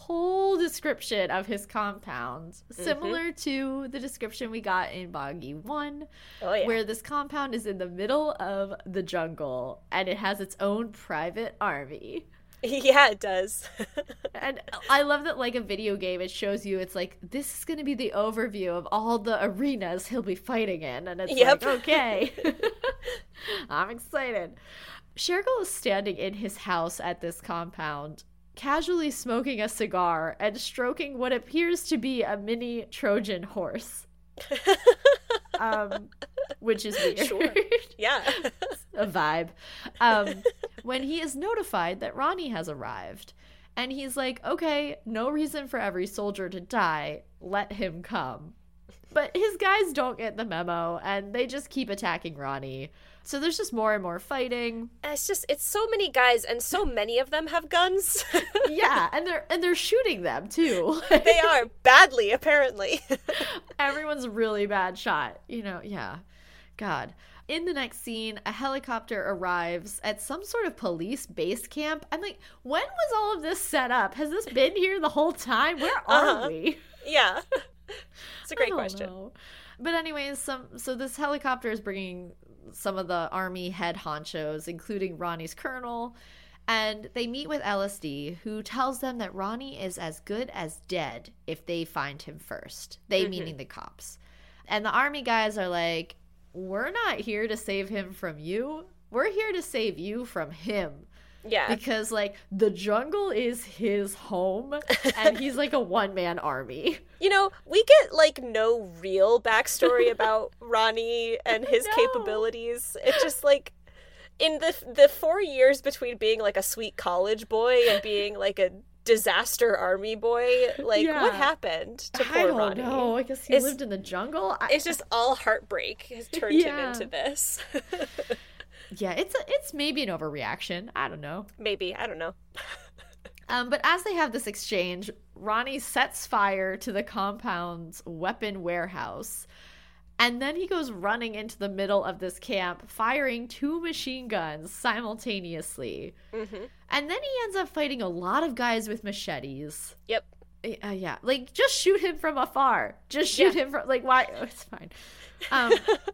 A: description of his compound,
B: Mm-hmm.
A: similar to the description we got in Baaghi One.
B: oh yeah.
A: where this compound is in the middle of the jungle and it has its own private army.
B: yeah, it does.
A: And I love that, like a video game, it shows you it's like this is going to be the overview of all the arenas he'll be fighting in, and it's
B: Yep.
A: like okay, I'm excited. Shergill is standing in his house at this compound, casually smoking a cigar and stroking what appears to be a mini Trojan horse. um, which is weird.
B: Sure. yeah.
A: a vibe. Um, when he is notified that Ronnie has arrived, and he's like, "Okay, no reason for every soldier to die. Let him come." But his guys don't get the memo, and they just keep attacking Ronnie. So there's just more and more fighting.
B: And it's just it's so many guys and so many of them have guns.
A: Yeah, and they're and they're shooting them too.
B: they are badly apparently.
A: Everyone's really bad shot. You know, yeah. God. In the next scene, a helicopter arrives at some sort of police base camp. I'm like, when was all of this set up? Has this been here the whole time? Where are
B: Uh-huh.
A: we?
B: yeah. It's a great question.
A: know. But anyways, some so this helicopter is bringing some of the army head honchos, including Ronnie's colonel, and they meet with LSD, who tells them that Ronnie is as good as dead if they find him first. They
B: Mm-hmm.
A: meaning the cops. And the army guys are like, "We're not here to save him from you. We're here to save you from him."
B: Yeah.
A: Because like the jungle is his home and he's like a one man army.
B: You know, we get like no real backstory about Ronnie and his
A: No.
B: capabilities. It's just like in the the 4 years between being like a sweet college boy and being like a disaster army boy, like
A: Yeah.
B: what happened to poor
A: I don't
B: Ronnie?
A: know. I guess he
B: It's-
A: lived in the jungle. I,
B: It's just all heartbreak has turned him into this.
A: yeah, it's a, it's maybe an overreaction. I don't know.
B: Maybe, I don't know.
A: Um, but as they have this exchange, Ronnie sets fire to the compound's weapon warehouse. And then he goes running into the middle of this camp, firing two machine guns simultaneously.
B: Mm-hmm.
A: And then he ends up fighting a lot of guys with machetes.
B: Yep.
A: Uh, yeah, like just shoot him from afar. Just shoot
B: Yeah.
A: him from like why? Oh, it's fine. Um,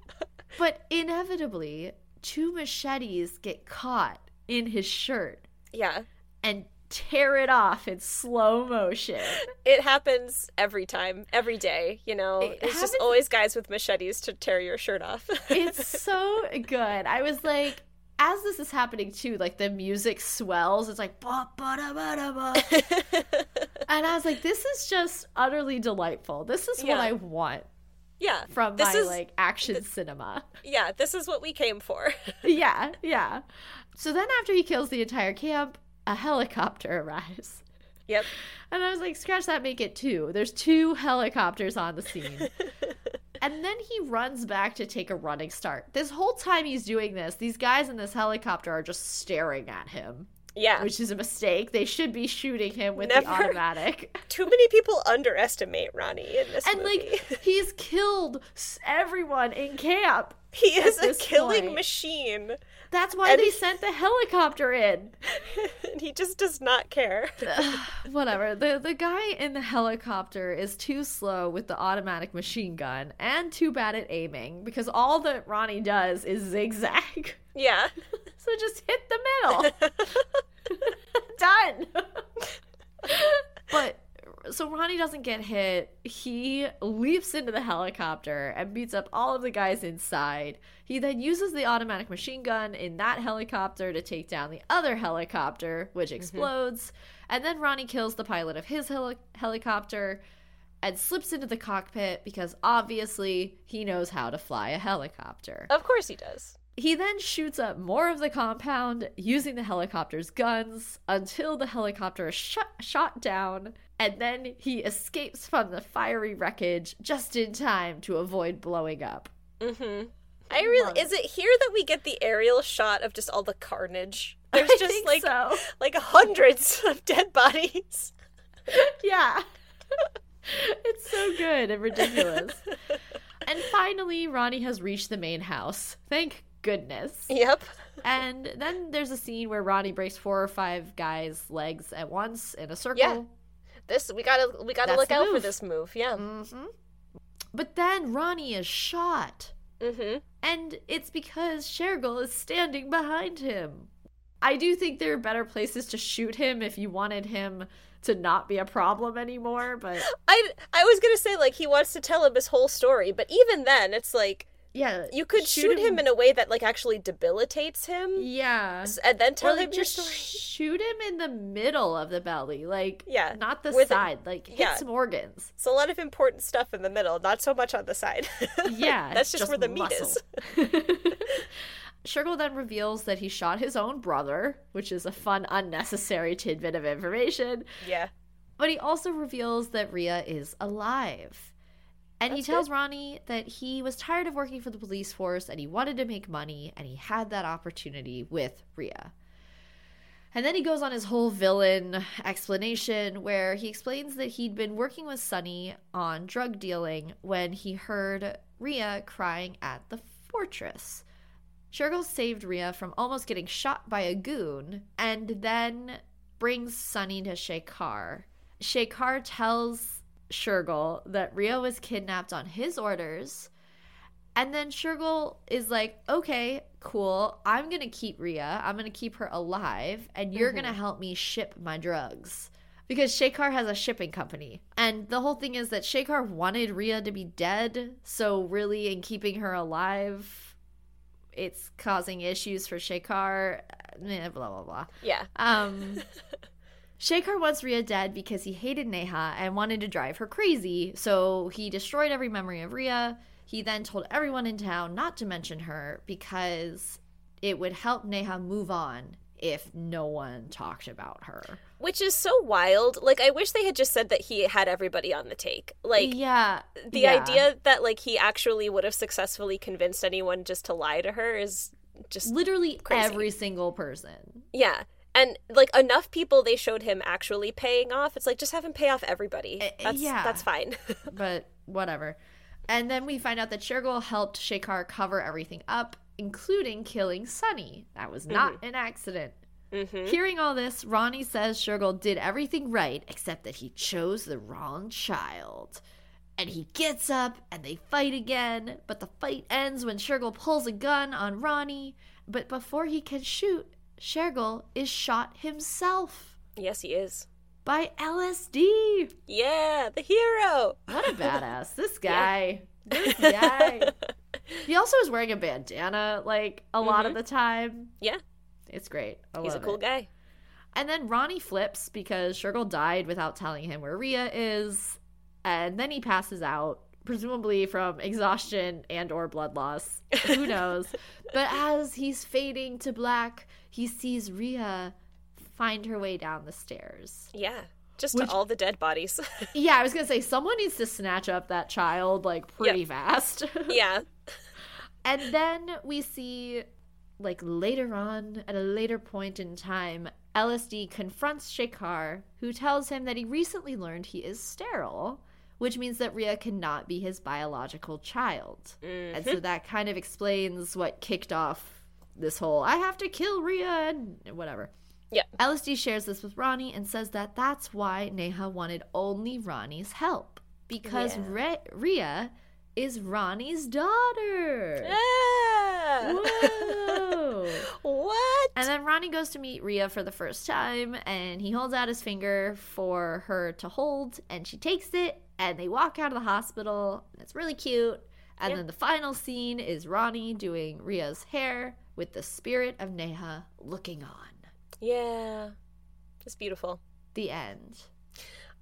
A: but inevitably, two machetes get caught in his shirt
B: Yeah.
A: and tear it off in slow motion.
B: It happens every time, every day, you know.
A: It
B: it's just always guys with machetes to tear your shirt off.
A: It's so good. I was like, as this is happening too, like the music swells. It's like ba ba da ba da ba. And I was like, this is just utterly delightful. This is
B: Yeah.
A: what I want
B: yeah.
A: from
B: This
A: my
B: is
A: like action cinema.
B: yeah, this is what we came for.
A: yeah, yeah. So then after he kills the entire camp, a helicopter arrives.
B: yep.
A: And I was like, scratch that, make it two. There's two helicopters on the scene. and then he runs back to take a running start. This whole time he's doing this, these guys in this helicopter are just staring at him,
B: Yeah.
A: which is a mistake. They should be shooting him with
B: Never-
A: the automatic.
B: Too many people underestimate Ronnie in this
A: and
B: movie.
A: like he's killed everyone in camp.
B: He is a killing
A: point.
B: machine,
A: That's why
B: And
A: they
B: he-
A: sent the helicopter in.
B: and he just does not care.
A: Whatever. The the guy in the helicopter is too slow with the automatic machine gun and too bad at aiming because all that Ronnie does is zigzag.
B: Yeah.
A: So just hit the middle. Done. So Ronnie doesn't get hit. He leaps into the helicopter and beats up all of the guys inside. He then uses the automatic machine gun in that helicopter to take down the other helicopter, which mm-hmm. explodes. And then Ronnie kills the pilot of his heli- helicopter and slips into the cockpit because obviously he knows how to fly a helicopter.
B: Of course he does.
A: He then shoots up more of the compound using the helicopter's guns until the helicopter is shot, shot down, and then he escapes from the fiery wreckage just in time to avoid blowing up.
B: Mm-hmm. I really is it here that we get the aerial shot of just all the carnage? There's
A: I
B: just
A: think
B: like
A: so.
B: like hundreds of dead bodies.
A: Yeah. it's so good and ridiculous. and finally, Ronnie has reached the main house. Thank goodness.
B: Yep.
A: And then there's a scene where Ronnie breaks four or five guys' legs at once in a circle.
B: Yeah. This we gotta we gotta
A: That's
B: look out for this move. Yeah.
A: hmm But then Ronnie is shot.
B: Mm-hmm.
A: And it's because Shergill is standing behind him. I do think there are better places to shoot him if you wanted him to not be a problem anymore, but
B: I I was gonna say like he wants to tell him his whole story, but even then it's like
A: yeah.
B: you could shoot, him, in a way that like actually debilitates him,
A: Yeah.
B: and then tell
A: Or like
B: him your
A: just
B: story.
A: shoot him in the middle of the belly, like
B: Yeah,
A: not the
B: the-
A: side, like hit
B: yeah.
A: some organs.
B: It's a lot of important stuff in the middle, not so much on the side.
A: Yeah,
B: that's
A: it's
B: just, where the meat is.
A: muscle. Shergill then reveals that he shot his own brother, which is a fun, unnecessary tidbit of information.
B: Yeah.
A: But he also reveals that Ria is alive. And he
B: That's
A: tells Ronnie that he was tired of working for the police force and he wanted to make money and he had that opportunity with Ria. And then he goes on his whole villain explanation where he explains that he'd been working with Sunny on drug dealing when he heard Ria crying at the fortress. Shergill saved Ria from almost getting shot by a goon and then brings Sunny to Shekar. Shekar tells Shergill that Ria was kidnapped on his orders. And then Shergill is like, okay, cool. I'm going to keep Ria. I'm going to keep her alive. And you're going to help me ship my drugs. Because Shekar has a shipping company. And the whole thing is that Shekar wanted Ria to be dead. So, really, in keeping her alive, it's causing issues for Shekar. Eh, Blah, blah, blah.
B: Yeah.
A: Um, Shekar wants Ria dead because he hated Neha and wanted to drive her crazy, so he destroyed every memory of Ria. He then told everyone in town not to mention her because it would help Neha move on if no one talked about her.
B: Which is so wild. Like I wish they had just said that he had everybody on the take. Like
A: yeah,
B: the
A: yeah.
B: idea that like he actually would have successfully convinced anyone just to lie to her is just
A: literally
B: Crazy.
A: every single person.
B: yeah. And like enough people they showed him actually paying off. It's like just have him pay off everybody.
A: Uh,
B: That's
A: yeah.
B: that's fine.
A: but whatever. And then we find out that Shergill helped Shekar cover everything up, including killing Sunny. That was not an accident.
B: hmm
A: Hearing all this, Ronnie says Shergill did everything right except that he chose the wrong child. And he gets up and they fight again, but the fight ends when Shergill pulls a gun on Ronnie. But before he can shoot, Shergill is shot himself
B: Yes, he is.
A: by LSD.
B: Yeah, the hero.
A: What a badass. This guy. This guy. He also is wearing a bandana like a lot of mm-hmm. the time.
B: Yeah,
A: It's great. I
B: he's a cool
A: it.
B: guy.
A: And then Ronnie flips because Shergill died without telling him where Ria is, and then he passes out, presumably from exhaustion and or blood loss. Who knows? but as he's fading to black, he sees Ria find her way down the stairs.
B: Yeah, just
A: Which-
B: to all the dead bodies.
A: Yeah, I was gonna say someone needs to snatch up that child like pretty fast.
B: yeah,
A: And then we see, like later on, at a later point in time, LSD confronts Shekar, who tells him that he recently learned he is sterile, which means that Ria cannot be his biological child. And so mm-hmm. that kind of explains what kicked off this whole I have to kill Ria and whatever.
B: Yeah.
A: LSD shares this with Ronnie and says that that's why Neha wanted only Ronnie's help. Because
B: Yeah.
A: Re- Ria is Ronnie's daughter.
B: Ah!
A: Whoa.
B: what?
A: And then Ronnie goes to meet Ria for the first time, and he holds out his finger for her to hold, and she takes it, and they walk out of the hospital. And it's really cute. And
B: Yeah.
A: then the final scene is Ronnie doing Ria's hair with the spirit of Neha looking on.
B: Yeah, it's beautiful.
A: The end.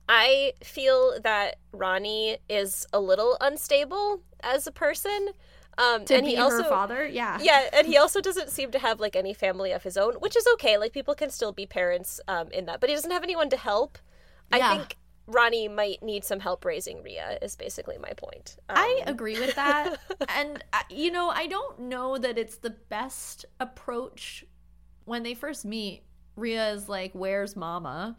B: I feel that Ronnie is a little unstable as a person. Um,
A: To
B: and
A: be
B: he also
A: her father, yeah.
B: yeah, and he also doesn't seem to have like any family of his own, which is okay. Like people can still be parents um, in that, but he doesn't have anyone to help. I think Ronnie might need some help raising Ria. Is basically my point. Um,
A: I agree with that. and, uh, you know, I don't know that it's the best approach when they first meet. Ria is like, Where's mama?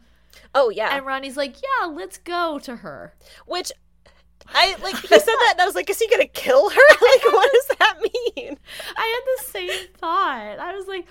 B: oh yeah,
A: And Ronnie's like, Yeah, let's go to her.
B: which I like. He said that, and I was like, "Is he gonna kill her? Like, what does that mean?"
A: I had the same thought. I was like,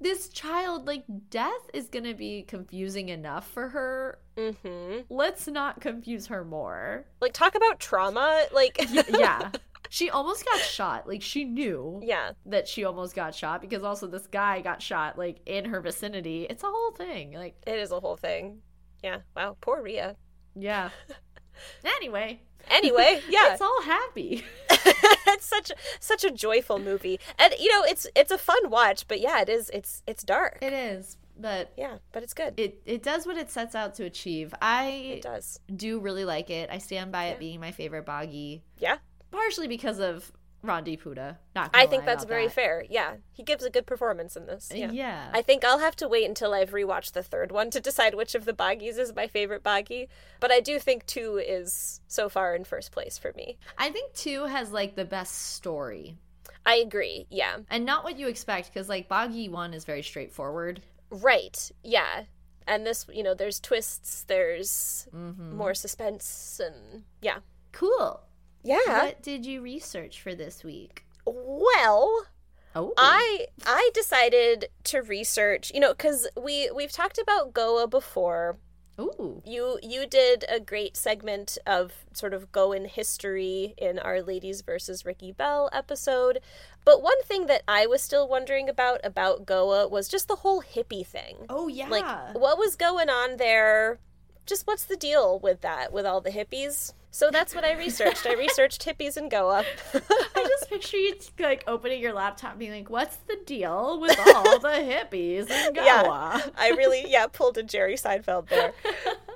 A: This child, like, death is going to be confusing enough for her.
B: Hmm
A: Let's not confuse her more.
B: Like, talk about trauma. Like,
A: Yeah. She almost got shot. Like, she knew.
B: yeah,
A: that she almost got shot because also this guy got shot like in her vicinity. It's a whole thing. Like,
B: it is a whole thing. Yeah. Wow. Poor Ria.
A: yeah. anyway,
B: Anyway, yeah.
A: it's all happy.
B: it's such such a joyful movie, and you know it's it's a fun watch. But yeah, it is. It's it's dark.
A: It is, but
B: yeah, but it's good.
A: it it does what it sets out to achieve. I
B: It does.
A: do really like it. I stand by it being my favorite Baaghi,
B: Yeah,
A: partially because of Randeep Hooda. Not.
B: I think that's very
A: that.
B: fair. Yeah, he gives a good performance in this. Yeah.
A: Yeah.
B: I think I'll have to wait until I've rewatched the third one to decide which of the Baaghis is my favorite Baaghi. But I do think two is so far in first place for me.
A: I think two has like the best story.
B: I agree. Yeah.
A: And not what you expect, because like Baaghi one is very straightforward.
B: Right. Yeah. And this, you know, there's twists, there's
A: Mm-hmm.
B: more suspense, and yeah.
A: Cool.
B: Yeah.
A: What did you research for this week?
B: Well,
A: Oh,
B: I I decided to research, you know, cuz we we've talked about Goa before.
A: Ooh,
B: You you did a great segment of sort of Goan history in our Ladies versus Ricky Bahl episode. But one thing that I was still wondering about about Goa was just the whole hippie thing.
A: oh yeah.
B: Like what was going on there? Just what's the deal with that with all the hippies? So that's what I researched. I researched hippies in Goa.
A: I just picture you like opening your laptop, and being like, "What's the deal with all the hippies in Goa?"
B: Yeah. I really, yeah, pulled a Jerry Seinfeld there.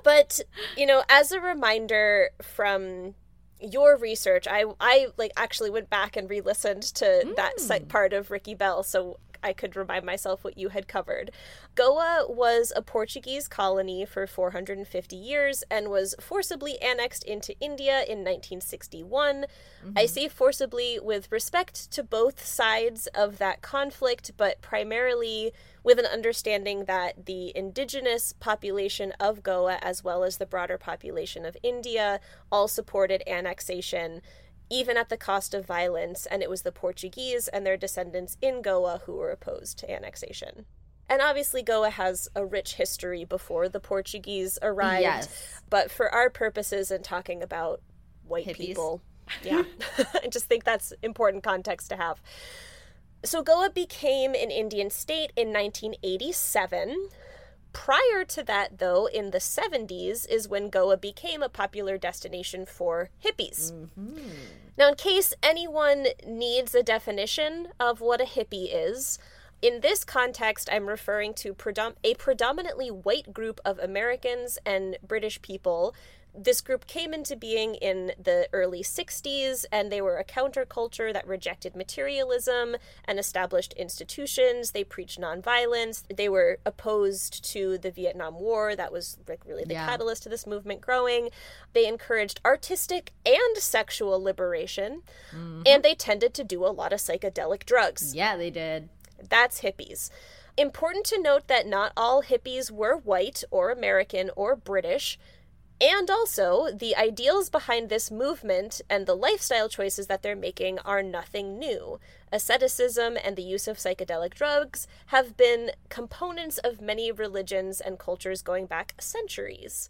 B: But, you know, as a reminder from your research, I, I like actually went back and re-listened to that
A: Mm.
B: site part of Ricky Bahl, so I could remind myself what you had covered. Goa was a Portuguese colony for 450 years and was forcibly annexed into India in 1961. Mm-hmm. I say forcibly with respect to both sides of that conflict, but primarily with an understanding that the indigenous population of Goa, as well as the broader population of India, all supported annexation even at the cost of violence, and it was the Portuguese and their descendants in Goa who were opposed to annexation. And obviously, Goa has a rich history before the Portuguese arrived. Yes. But for our purposes in talking about white Hippies. people, yeah, I just think that's important context to have. So, Goa became an Indian state in 1987. Prior to that, though, in the 70s is when Goa became a popular destination for hippies. Mm-hmm. Now, in case anyone needs a definition of what a hippie is, in this context, I'm referring to predom- a predominantly white group of Americans and British people this group came into being in the early 60s, and they were a counterculture that rejected materialism and established institutions. They preached nonviolence. They were opposed to the Vietnam War. That was like really the yeah. catalyst to this movement growing. They encouraged artistic and sexual liberation, mm-hmm. and they tended to do a lot of psychedelic drugs.
A: Yeah, they did.
B: That's hippies. Important to note that not all hippies were white or American or British. And also, the ideals behind this movement and the lifestyle choices that they're making are nothing new. Asceticism and the use of psychedelic drugs have been components of many religions and cultures going back centuries.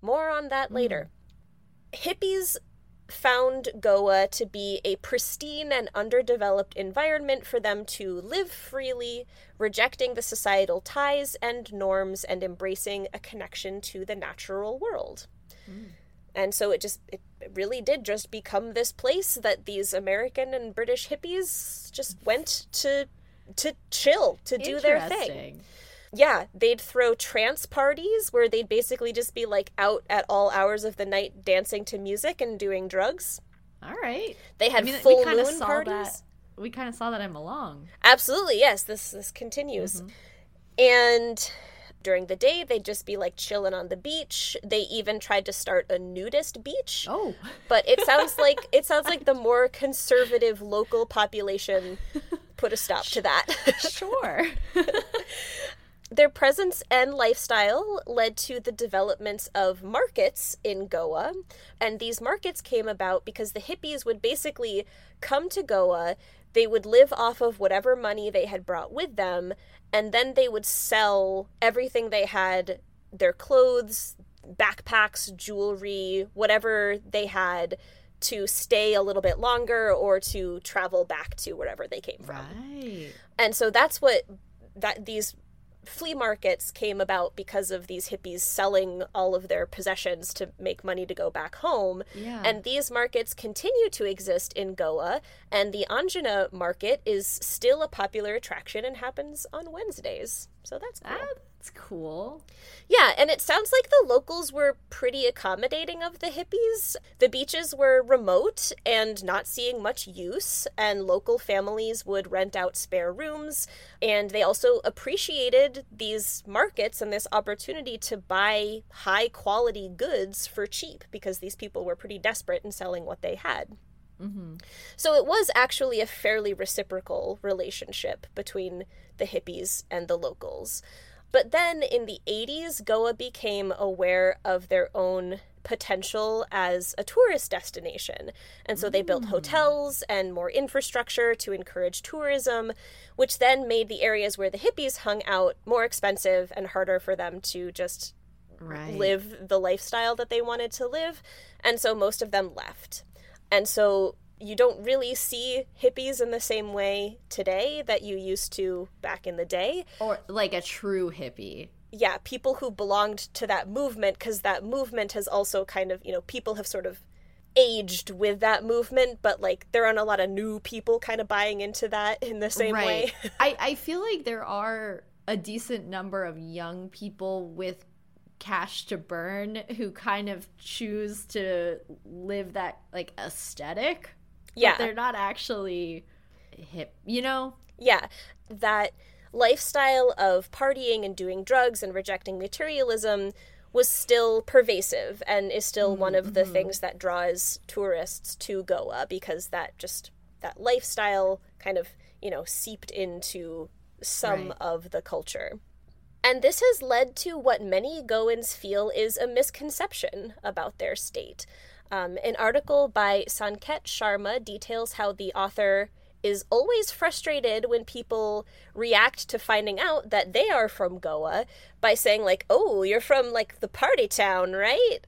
B: More on that mm. later. Hippies found Goa to be a pristine and underdeveloped environment for them to live freely, rejecting the societal ties and norms and embracing a connection to the natural world. Mm. And so it just it really did just become this place that these American and British hippies just went to to chill, to do their thing yeah, they'd throw trance parties where they'd basically just be like out at all hours of the night dancing to music and doing drugs.
A: All right.
B: They had I mean, full moon parties.
A: That. We kind of saw that in Malang.
B: Absolutely, yes. This this continues, mm-hmm. and during the day they'd just be like chilling on the beach. They even tried to start a nudist beach.
A: Oh,
B: but it sounds like it sounds like the more conservative local population put a stop to that.
A: sure.
B: Their presence and lifestyle led to the developments of markets in Goa. And these markets came about because the hippies would basically come to Goa, they would live off of whatever money they had brought with them, and then they would sell everything they had their clothes, backpacks, jewelry, whatever they had to stay a little bit longer or to travel back to wherever they came from.
A: Right.
B: And so that's what that these flea markets came about because of these hippies selling all of their possessions to make money to go back home.
A: Yeah.
B: And these markets continue to exist in Goa, and the Anjuna market is still a popular attraction and happens on Wednesdays. So that's cool.
A: Ah, that's cool.
B: Yeah, and it sounds like the locals were pretty accommodating of the hippies. The beaches were remote and not seeing much use, and local families would rent out spare rooms. And they also appreciated these markets and this opportunity to buy high quality goods for cheap because these people were pretty desperate in selling what they had. Mm-hmm. So it was actually a fairly reciprocal relationship between the hippies and the locals. But then in the 80s, Goa became aware of their own potential as a tourist destination. And so they built mm. hotels and more infrastructure to encourage tourism, which then made the areas where the hippies hung out more expensive and harder for them to just right. live the lifestyle that they wanted to live. And so most of them left. And so you don't really see hippies in the same way today that you used to back in the day.
A: Or like a true hippie.
B: Yeah, people who belonged to that movement, because that movement has also kind of, you know, people have sort of aged with that movement, but like there aren't a lot of new people kind of buying into that in the same right. way.
A: I, I feel like there are a decent number of young people with cash to burn who kind of choose to live that like aesthetic
B: yeah
A: they're not actually hip you know
B: Yeah, that lifestyle of partying and doing drugs and rejecting materialism was still pervasive and is still mm-hmm. one of the mm-hmm. things that draws tourists to Goa because that just that lifestyle kind of, you know, seeped into some right. of the culture. And this has led to what many Goans feel is a misconception about their state. Um, an article by Sanket Sharma details how the author is always frustrated when people react to finding out that they are from Goa by saying, like, oh, you're from, like, the party town, right?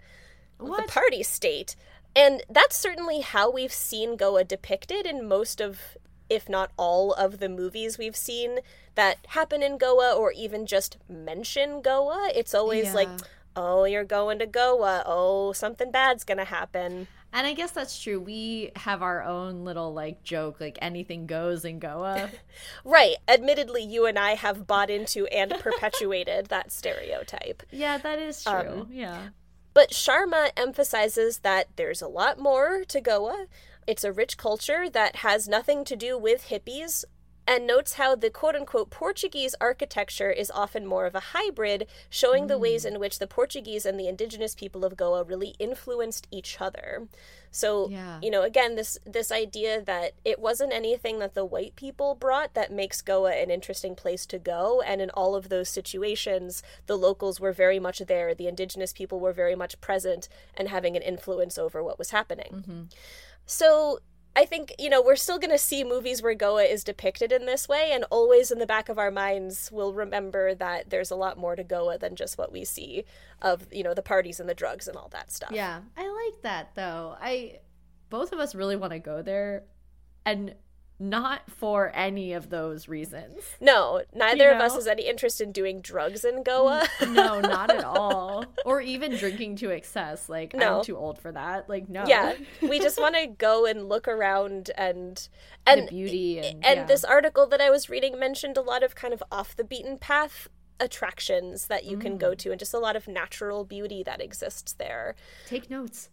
B: What? The party state. And that's certainly how we've seen Goa depicted in most of, if not all, of the movies we've seen that happen in Goa or even just mention Goa. It's always yeah. like, oh, you're going to Goa. Oh, something bad's going to happen.
A: And I guess that's true. We have our own little like joke, like anything goes in Goa.
B: right. Admittedly, you and I have bought into and perpetuated that stereotype.
A: Yeah, that is true. Um, yeah.
B: But Sharma emphasizes that there's a lot more to Goa. It's a rich culture that has nothing to do with hippies and notes how the quote unquote Portuguese architecture is often more of a hybrid, showing mm. the ways mm. in which the Portuguese and the indigenous people of Goa really influenced each other. So, yeah. you know, again, this this idea that it wasn't anything that the white people brought that makes Goa an interesting place to go, and in all of those situations, the locals were very much there, the indigenous people were very much present and having an influence over what was happening. Mm-hmm. So, I think, you know, we're still going to see movies where Goa is depicted in this way, and always in the back of our minds, we'll remember that there's a lot more to Goa than just what we see of, you know, the parties and the drugs and all that stuff.
A: Yeah, I like that though. I, both of us really want to go there. And not for any of those reasons.
B: No, neither you know? of us has any interest in doing drugs in Goa.
A: no, not at all. Or even drinking to excess. Like no. I'm too old for that. Like no.
B: Yeah, we just want to go and look around and and
A: the beauty and,
B: and
A: yeah.
B: this article that I was reading mentioned a lot of kind of off the beaten path attractions that you mm. can go to and just a lot of natural beauty that exists there.
A: Take notes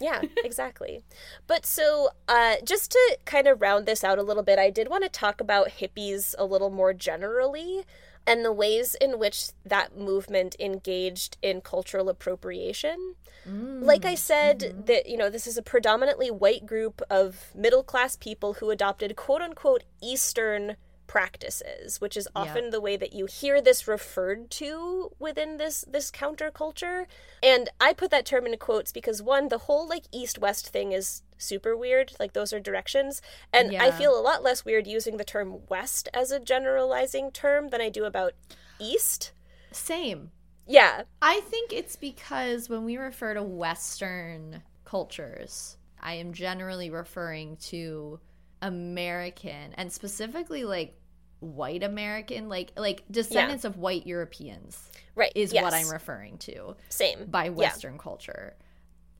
B: yeah, exactly. But so, uh, just to kind of round this out a little bit, I did want to talk about hippies a little more generally and the ways in which that movement engaged in cultural appropriation. Mm, like I said, mm-hmm. that you know, this is a predominantly white group of middle class people who adopted quote unquote Eastern practices, which is often yeah. the way that you hear this referred to within this this counterculture. And I put that term in quotes because one, the whole like east west thing is super weird. Like those are directions. And yeah. I feel a lot less weird using the term west as a generalizing term than I do about east.
A: Same.
B: Yeah.
A: I think it's because when we refer to western cultures, I am generally referring to American and specifically like white American, like like descendants yeah. of white Europeans.
B: Right.
A: Is
B: yes.
A: what I'm referring to.
B: Same.
A: By Western yeah. culture.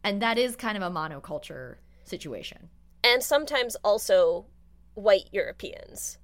A: And that is kind of a monoculture situation.
B: And sometimes also white Europeans.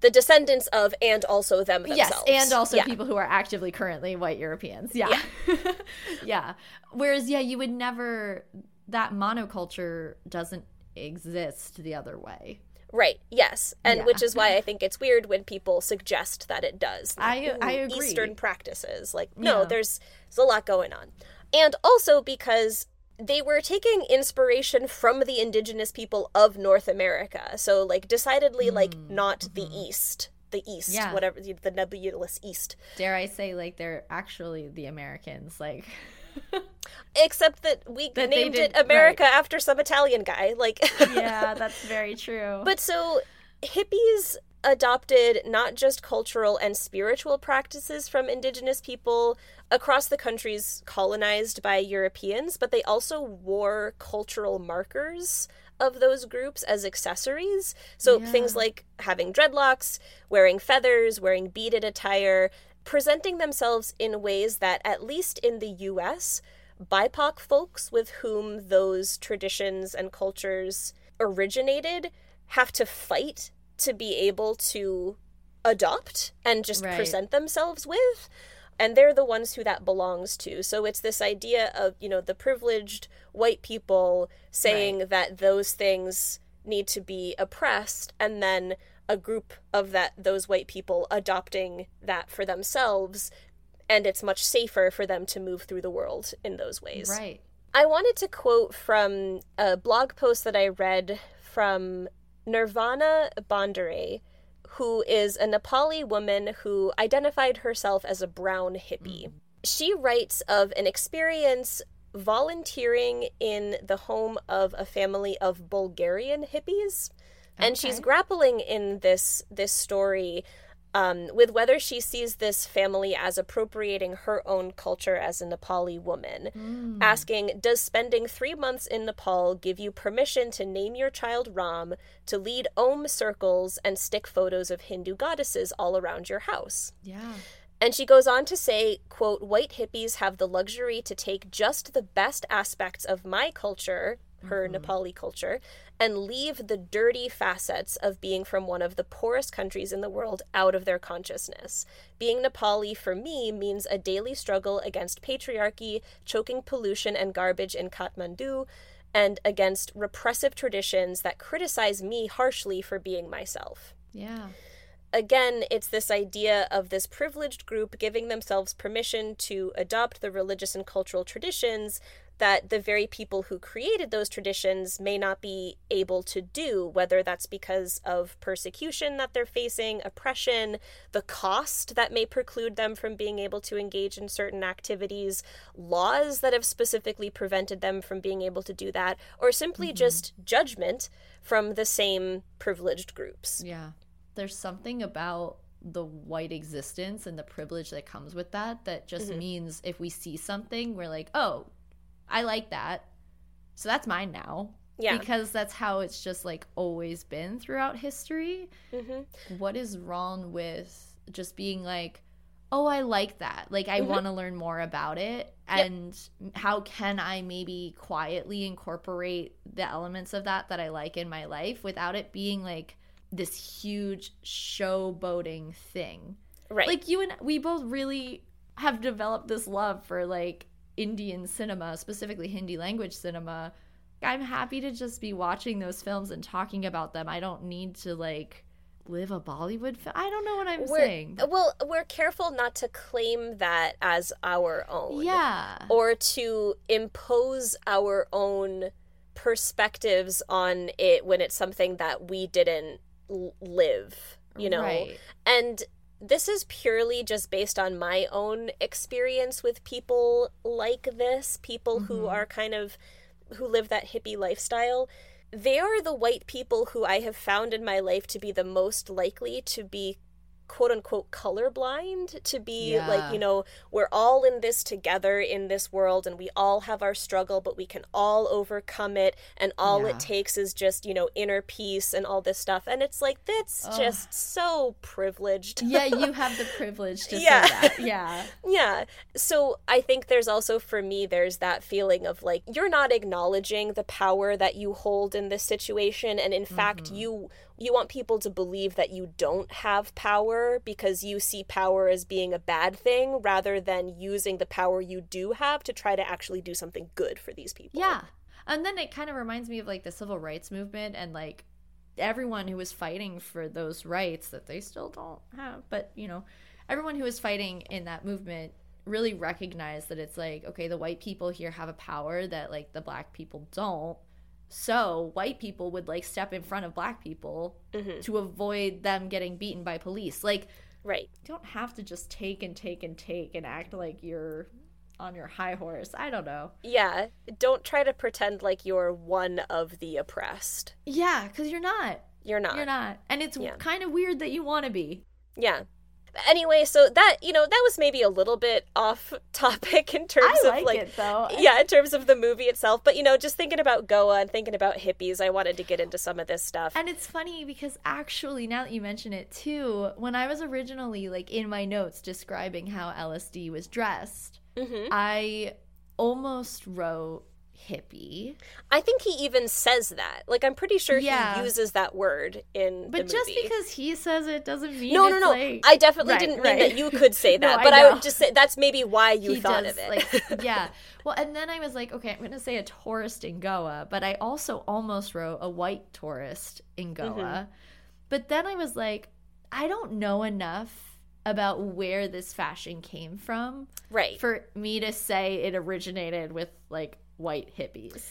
B: The descendants of and also them themselves.
A: Yes, and also yeah. people who are actively currently white Europeans. Yeah. Yeah. yeah. Whereas, yeah, you would never, that monoculture doesn't exist the other way.
B: Right. Yes, and yeah. which is why I think it's weird when people suggest that it does.
A: Like, I I agree.
B: Eastern practices, like no, yeah. there's there's a lot going on, and also because they were taking inspiration from the indigenous people of North America. So like decidedly mm. like not mm-hmm. the East. The East, yeah. whatever the nebulous East.
A: Dare I say, like they're actually the Americans, like
B: Except that we that named did, it America right. after some Italian guy. Like
A: Yeah, that's very true.
B: But so hippies adopted not just cultural and spiritual practices from indigenous people across the countries colonized by Europeans, but they also wore cultural markers of those groups as accessories. So yeah. things like having dreadlocks, wearing feathers, wearing beaded attire, presenting themselves in ways that, at least in the US, BIPOC folks with whom those traditions and cultures originated have to fight to be able to adopt and just right. present themselves with. And they're the ones who that belongs to. So it's this idea of, you know, the privileged white people saying right. that those things need to be oppressed and then a group of that those white people adopting that for themselves and it's much safer for them to move through the world in those ways.
A: Right.
B: I wanted to quote from a blog post that I read from Nirvana Bhandare, who is a Nepali woman who identified herself as a brown hippie. Mm. She writes of an experience volunteering in the home of a family of Bulgarian hippies. Okay. And she's grappling in this this story um, with whether she sees this family as appropriating her own culture as a Nepali woman, mm. asking, Does spending three months in Nepal give you permission to name your child Ram, to lead Om circles, and stick photos of Hindu goddesses all around your house?
A: Yeah.
B: And she goes on to say, quote, white hippies have the luxury to take just the best aspects of my culture, her mm-hmm. Nepali culture, and leave the dirty facets of being from one of the poorest countries in the world out of their consciousness. Being Nepali for me means a daily struggle against patriarchy, choking pollution and garbage in Kathmandu, and against repressive traditions that criticize me harshly for being myself.
A: Yeah
B: again, it's this idea of this privileged group giving themselves permission to adopt the religious and cultural traditions that the very people who created those traditions may not be able to do, whether that's because of persecution that they're facing, oppression, the cost that may preclude them from being able to engage in certain activities, laws that have specifically prevented them from being able to do that, or simply mm-hmm. just judgment from the same privileged groups.
A: Yeah. There's something about the white existence and the privilege that comes with that that just mm-hmm. means if we see something we're like oh I like that. So that's mine now. Yeah. Because that's how it's just like always been throughout history. Mm-hmm. What is wrong with just being like, oh, I like that. Like, I mm-hmm. want to learn more about it. And yep. how can I maybe quietly incorporate the elements of that that I like in my life without it being like this huge showboating thing?
B: Right.
A: Like, you and we both really have developed this love for like Indian cinema, specifically Hindi language cinema, I'm happy to just be watching those films and talking about them. I don't need to like live a Bollywood film. I don't know what I'm
B: we're,
A: saying.
B: Well, we're careful not to claim that as our own.
A: Yeah.
B: Or to impose our own perspectives on it when it's something that we didn't live, you know. Right. And this is purely just based on my own experience with people like this, people mm-hmm. who are kind of who live that hippie lifestyle. They are the white people who I have found in my life to be the most likely to be quote unquote colorblind to be yeah. like you know we're all in this together in this world and we all have our struggle but we can all overcome it and all yeah. it takes is just you know inner peace and all this stuff and it's like that's just so privileged
A: yeah you have the privilege to yeah. say that yeah
B: yeah so i think there's also for me there's that feeling of like you're not acknowledging the power that you hold in this situation and in mm-hmm. fact you you want people to believe that you don't have power because you see power as being a bad thing rather than using the power you do have to try to actually do something good for these people.
A: Yeah. And then it kind of reminds me of like the civil rights movement and like everyone who was fighting for those rights that they still don't have. But, you know, everyone who was fighting in that movement really recognized that it's like, okay, the white people here have a power that like the black people don't so white people would like step in front of black people mm-hmm. to avoid them getting beaten by police. Like,
B: right.
A: You don't have to just take and take and take and act like you're on your high horse. I don't know.
B: Yeah. Don't try to pretend like you're one of the oppressed.
A: Yeah, because you're not.
B: You're not.
A: You're not. And it's yeah. kind of weird that you want to be.
B: Yeah anyway, so that you know that was maybe a little bit off topic in terms of like
A: it, though.
B: yeah, in terms of the movie itself. But you know, just thinking about Goa and thinking about hippies, I wanted to get into some of this stuff.
A: And it's funny because actually, now that you mention it too, when I was originally like in my notes describing how LSD was dressed, mm-hmm. I almost wrote hippie.
B: I think he even says that. Like I'm pretty sure yeah. he uses that word in
A: But just because he says it doesn't mean
B: No, no, no.
A: Like...
B: I definitely right, didn't right. mean that you could say that. no, but I, I, would just say that's maybe why you
A: he
B: thought
A: does,
B: of it.
A: like yeah. Well, and then I was like, okay, I'm going to say a tourist in Goa, but I also almost wrote a white tourist in Goa. Mm-hmm. But then I was like, I don't know enough about where this fashion came from
B: Right.
A: for me to say it originated with like white hippies.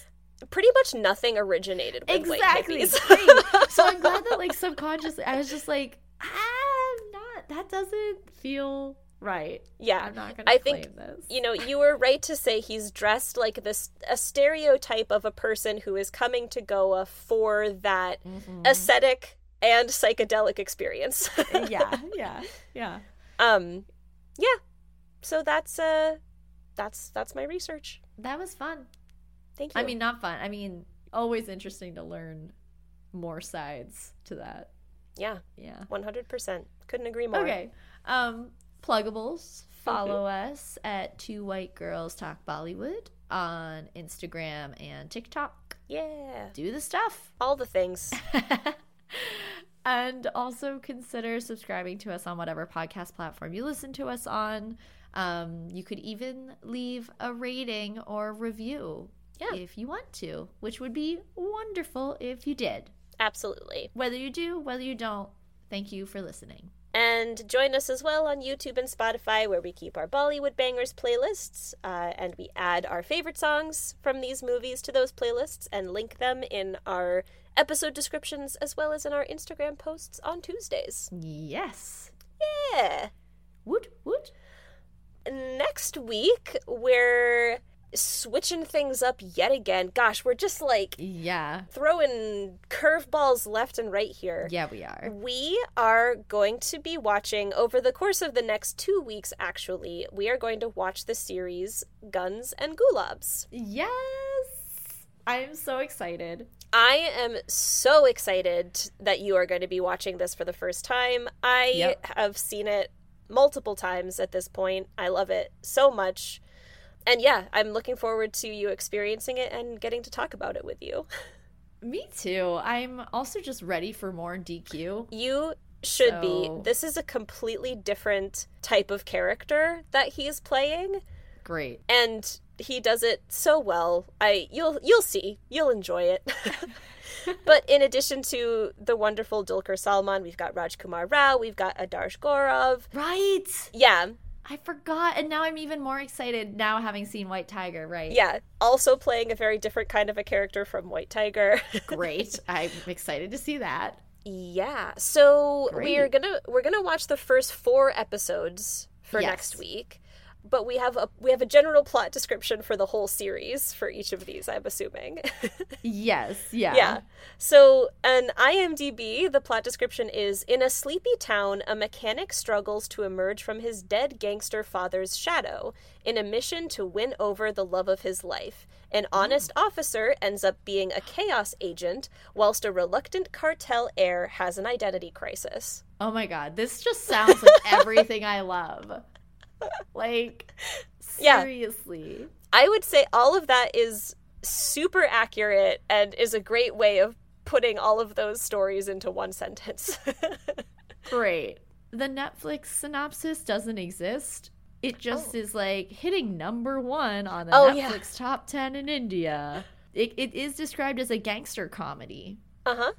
B: Pretty much nothing originated with white
A: Exactly.
B: hippies.
A: Great. so I'm glad that like subconsciously I was just like, I'm not that doesn't feel right.
B: yeah.
A: I'm not gonna
B: I
A: claim
B: think,
A: this.
B: You know, you were right to say he's dressed like this a stereotype of a person who is coming to Goa for that
A: Mhm.
B: aesthetic and psychedelic experience.
A: yeah, yeah, yeah.
B: um yeah. So that's uh that's that's my research.
A: That was fun.
B: Thank you.
A: I mean, not fun. I mean, always interesting to learn more sides to that.
B: yeah,
A: Yeah.
B: 100%. Couldn't agree more.
A: Okay. Um, pluggables. Follow us at Two White Girls Talk Bollywood on Instagram and TikTok.
B: Yeah.
A: Do the stuff.
B: All the things.
A: and also consider subscribing to us on whatever podcast platform you listen to us on. Um, you could even leave a rating or review
B: Yeah.
A: if you want to, which would be wonderful if you did.
B: Absolutely.
A: Whether you do, whether you don't, thank you for listening.
B: And join us as well on YouTube and Spotify, where we keep our Bollywood Bangers playlists, uh, and we add our favorite songs from these movies to those playlists and link them in our episode descriptions as well as in our Instagram posts on Tuesdays.
A: Yes.
B: Yeah.
A: Woot woot.
B: Next week, we're switching things up yet again. Gosh, we're just like
A: Yeah.
B: throwing curveballs left and right here.
A: Yeah, we are.
B: We are going to be watching over the course of the next two weeks, actually. We are going to watch the series Guns and Gulaabs.
A: Yes. I'm so excited.
B: I am so excited that you are going to be watching this for the first time. I
A: Yep.
B: have seen it multiple times at this point. I love it so much. And yeah, I'm looking forward to you experiencing it and getting to talk about it with you.
A: Me too. I'm also just ready for more DQ.
B: You should
A: So-
B: be. This is a completely different type of character that he's playing.
A: Great.
B: and he does it so well. I you'll you'll see. You'll enjoy it. but in addition to the wonderful Dulquer Salmaan, we've got Rajkummar Rao, we've got Adarsh Gaurav.
A: Right.
B: Yeah,
A: I forgot. And now I'm even more excited now having seen White Tiger, right?
B: yeah. Also playing a very different kind of a character from White Tiger.
A: Great. I'm excited to see that.
B: yeah. So we're gonna we're gonna watch the first four episodes for
A: Yes.
B: next week. But we have a we have a general plot description for the whole series for each of these, I'm assuming.
A: Yes. Yeah.
B: Yeah. So, an IMDb, the plot description is In a sleepy town, a mechanic struggles to emerge from his dead gangster father's shadow in a mission to win over the love of his life. An mm. honest officer ends up being a chaos agent, whilst a reluctant cartel heir has an identity crisis.
A: Oh my god. This just sounds like everything I love. Like,
B: Yeah.
A: seriously.
B: I would say all of that is super accurate and is a great way of putting all of those stories into one sentence.
A: Great. The Netflix synopsis doesn't exist. It just is like hitting number one on the
B: Oh,
A: Netflix
B: yeah.
A: top 10 in India. It, it is described as a gangster comedy
B: uh huh.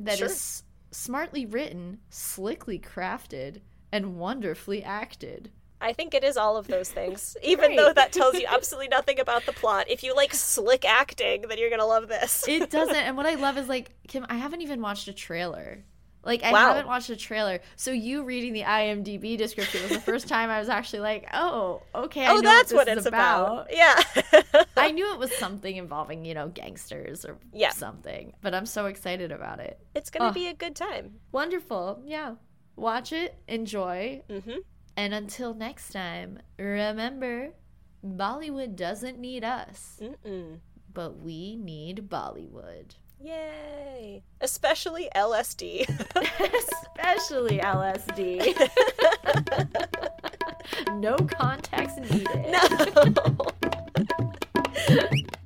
A: that is
B: sure.
A: smartly written, slickly crafted, and wonderfully acted.
B: I think it is all of those things. Even though that tells you absolutely nothing about the plot. If you like slick acting, then you're gonna love this.
A: It doesn't. and what I love is like, Kim, I haven't even watched a trailer. Like, I
B: Wow.
A: haven't watched a trailer. So, you reading the IMDb description was the first time I was actually like, oh, okay.
B: Oh, that's
A: what,
B: what it's
A: is
B: about. Yeah.
A: I knew it was something involving, you know, gangsters or
B: Yeah.
A: something, but I'm so excited about it.
B: it's gonna
A: Oh.
B: be a good time.
A: Wonderful. Yeah. Watch it, enjoy,
B: Mm-hmm.
A: And until next time, remember Bollywood doesn't need us,
B: Mm-mm.
A: but we need Bollywood.
B: Yay! Especially LSD.
A: Especially LSD. no context needed.
B: no.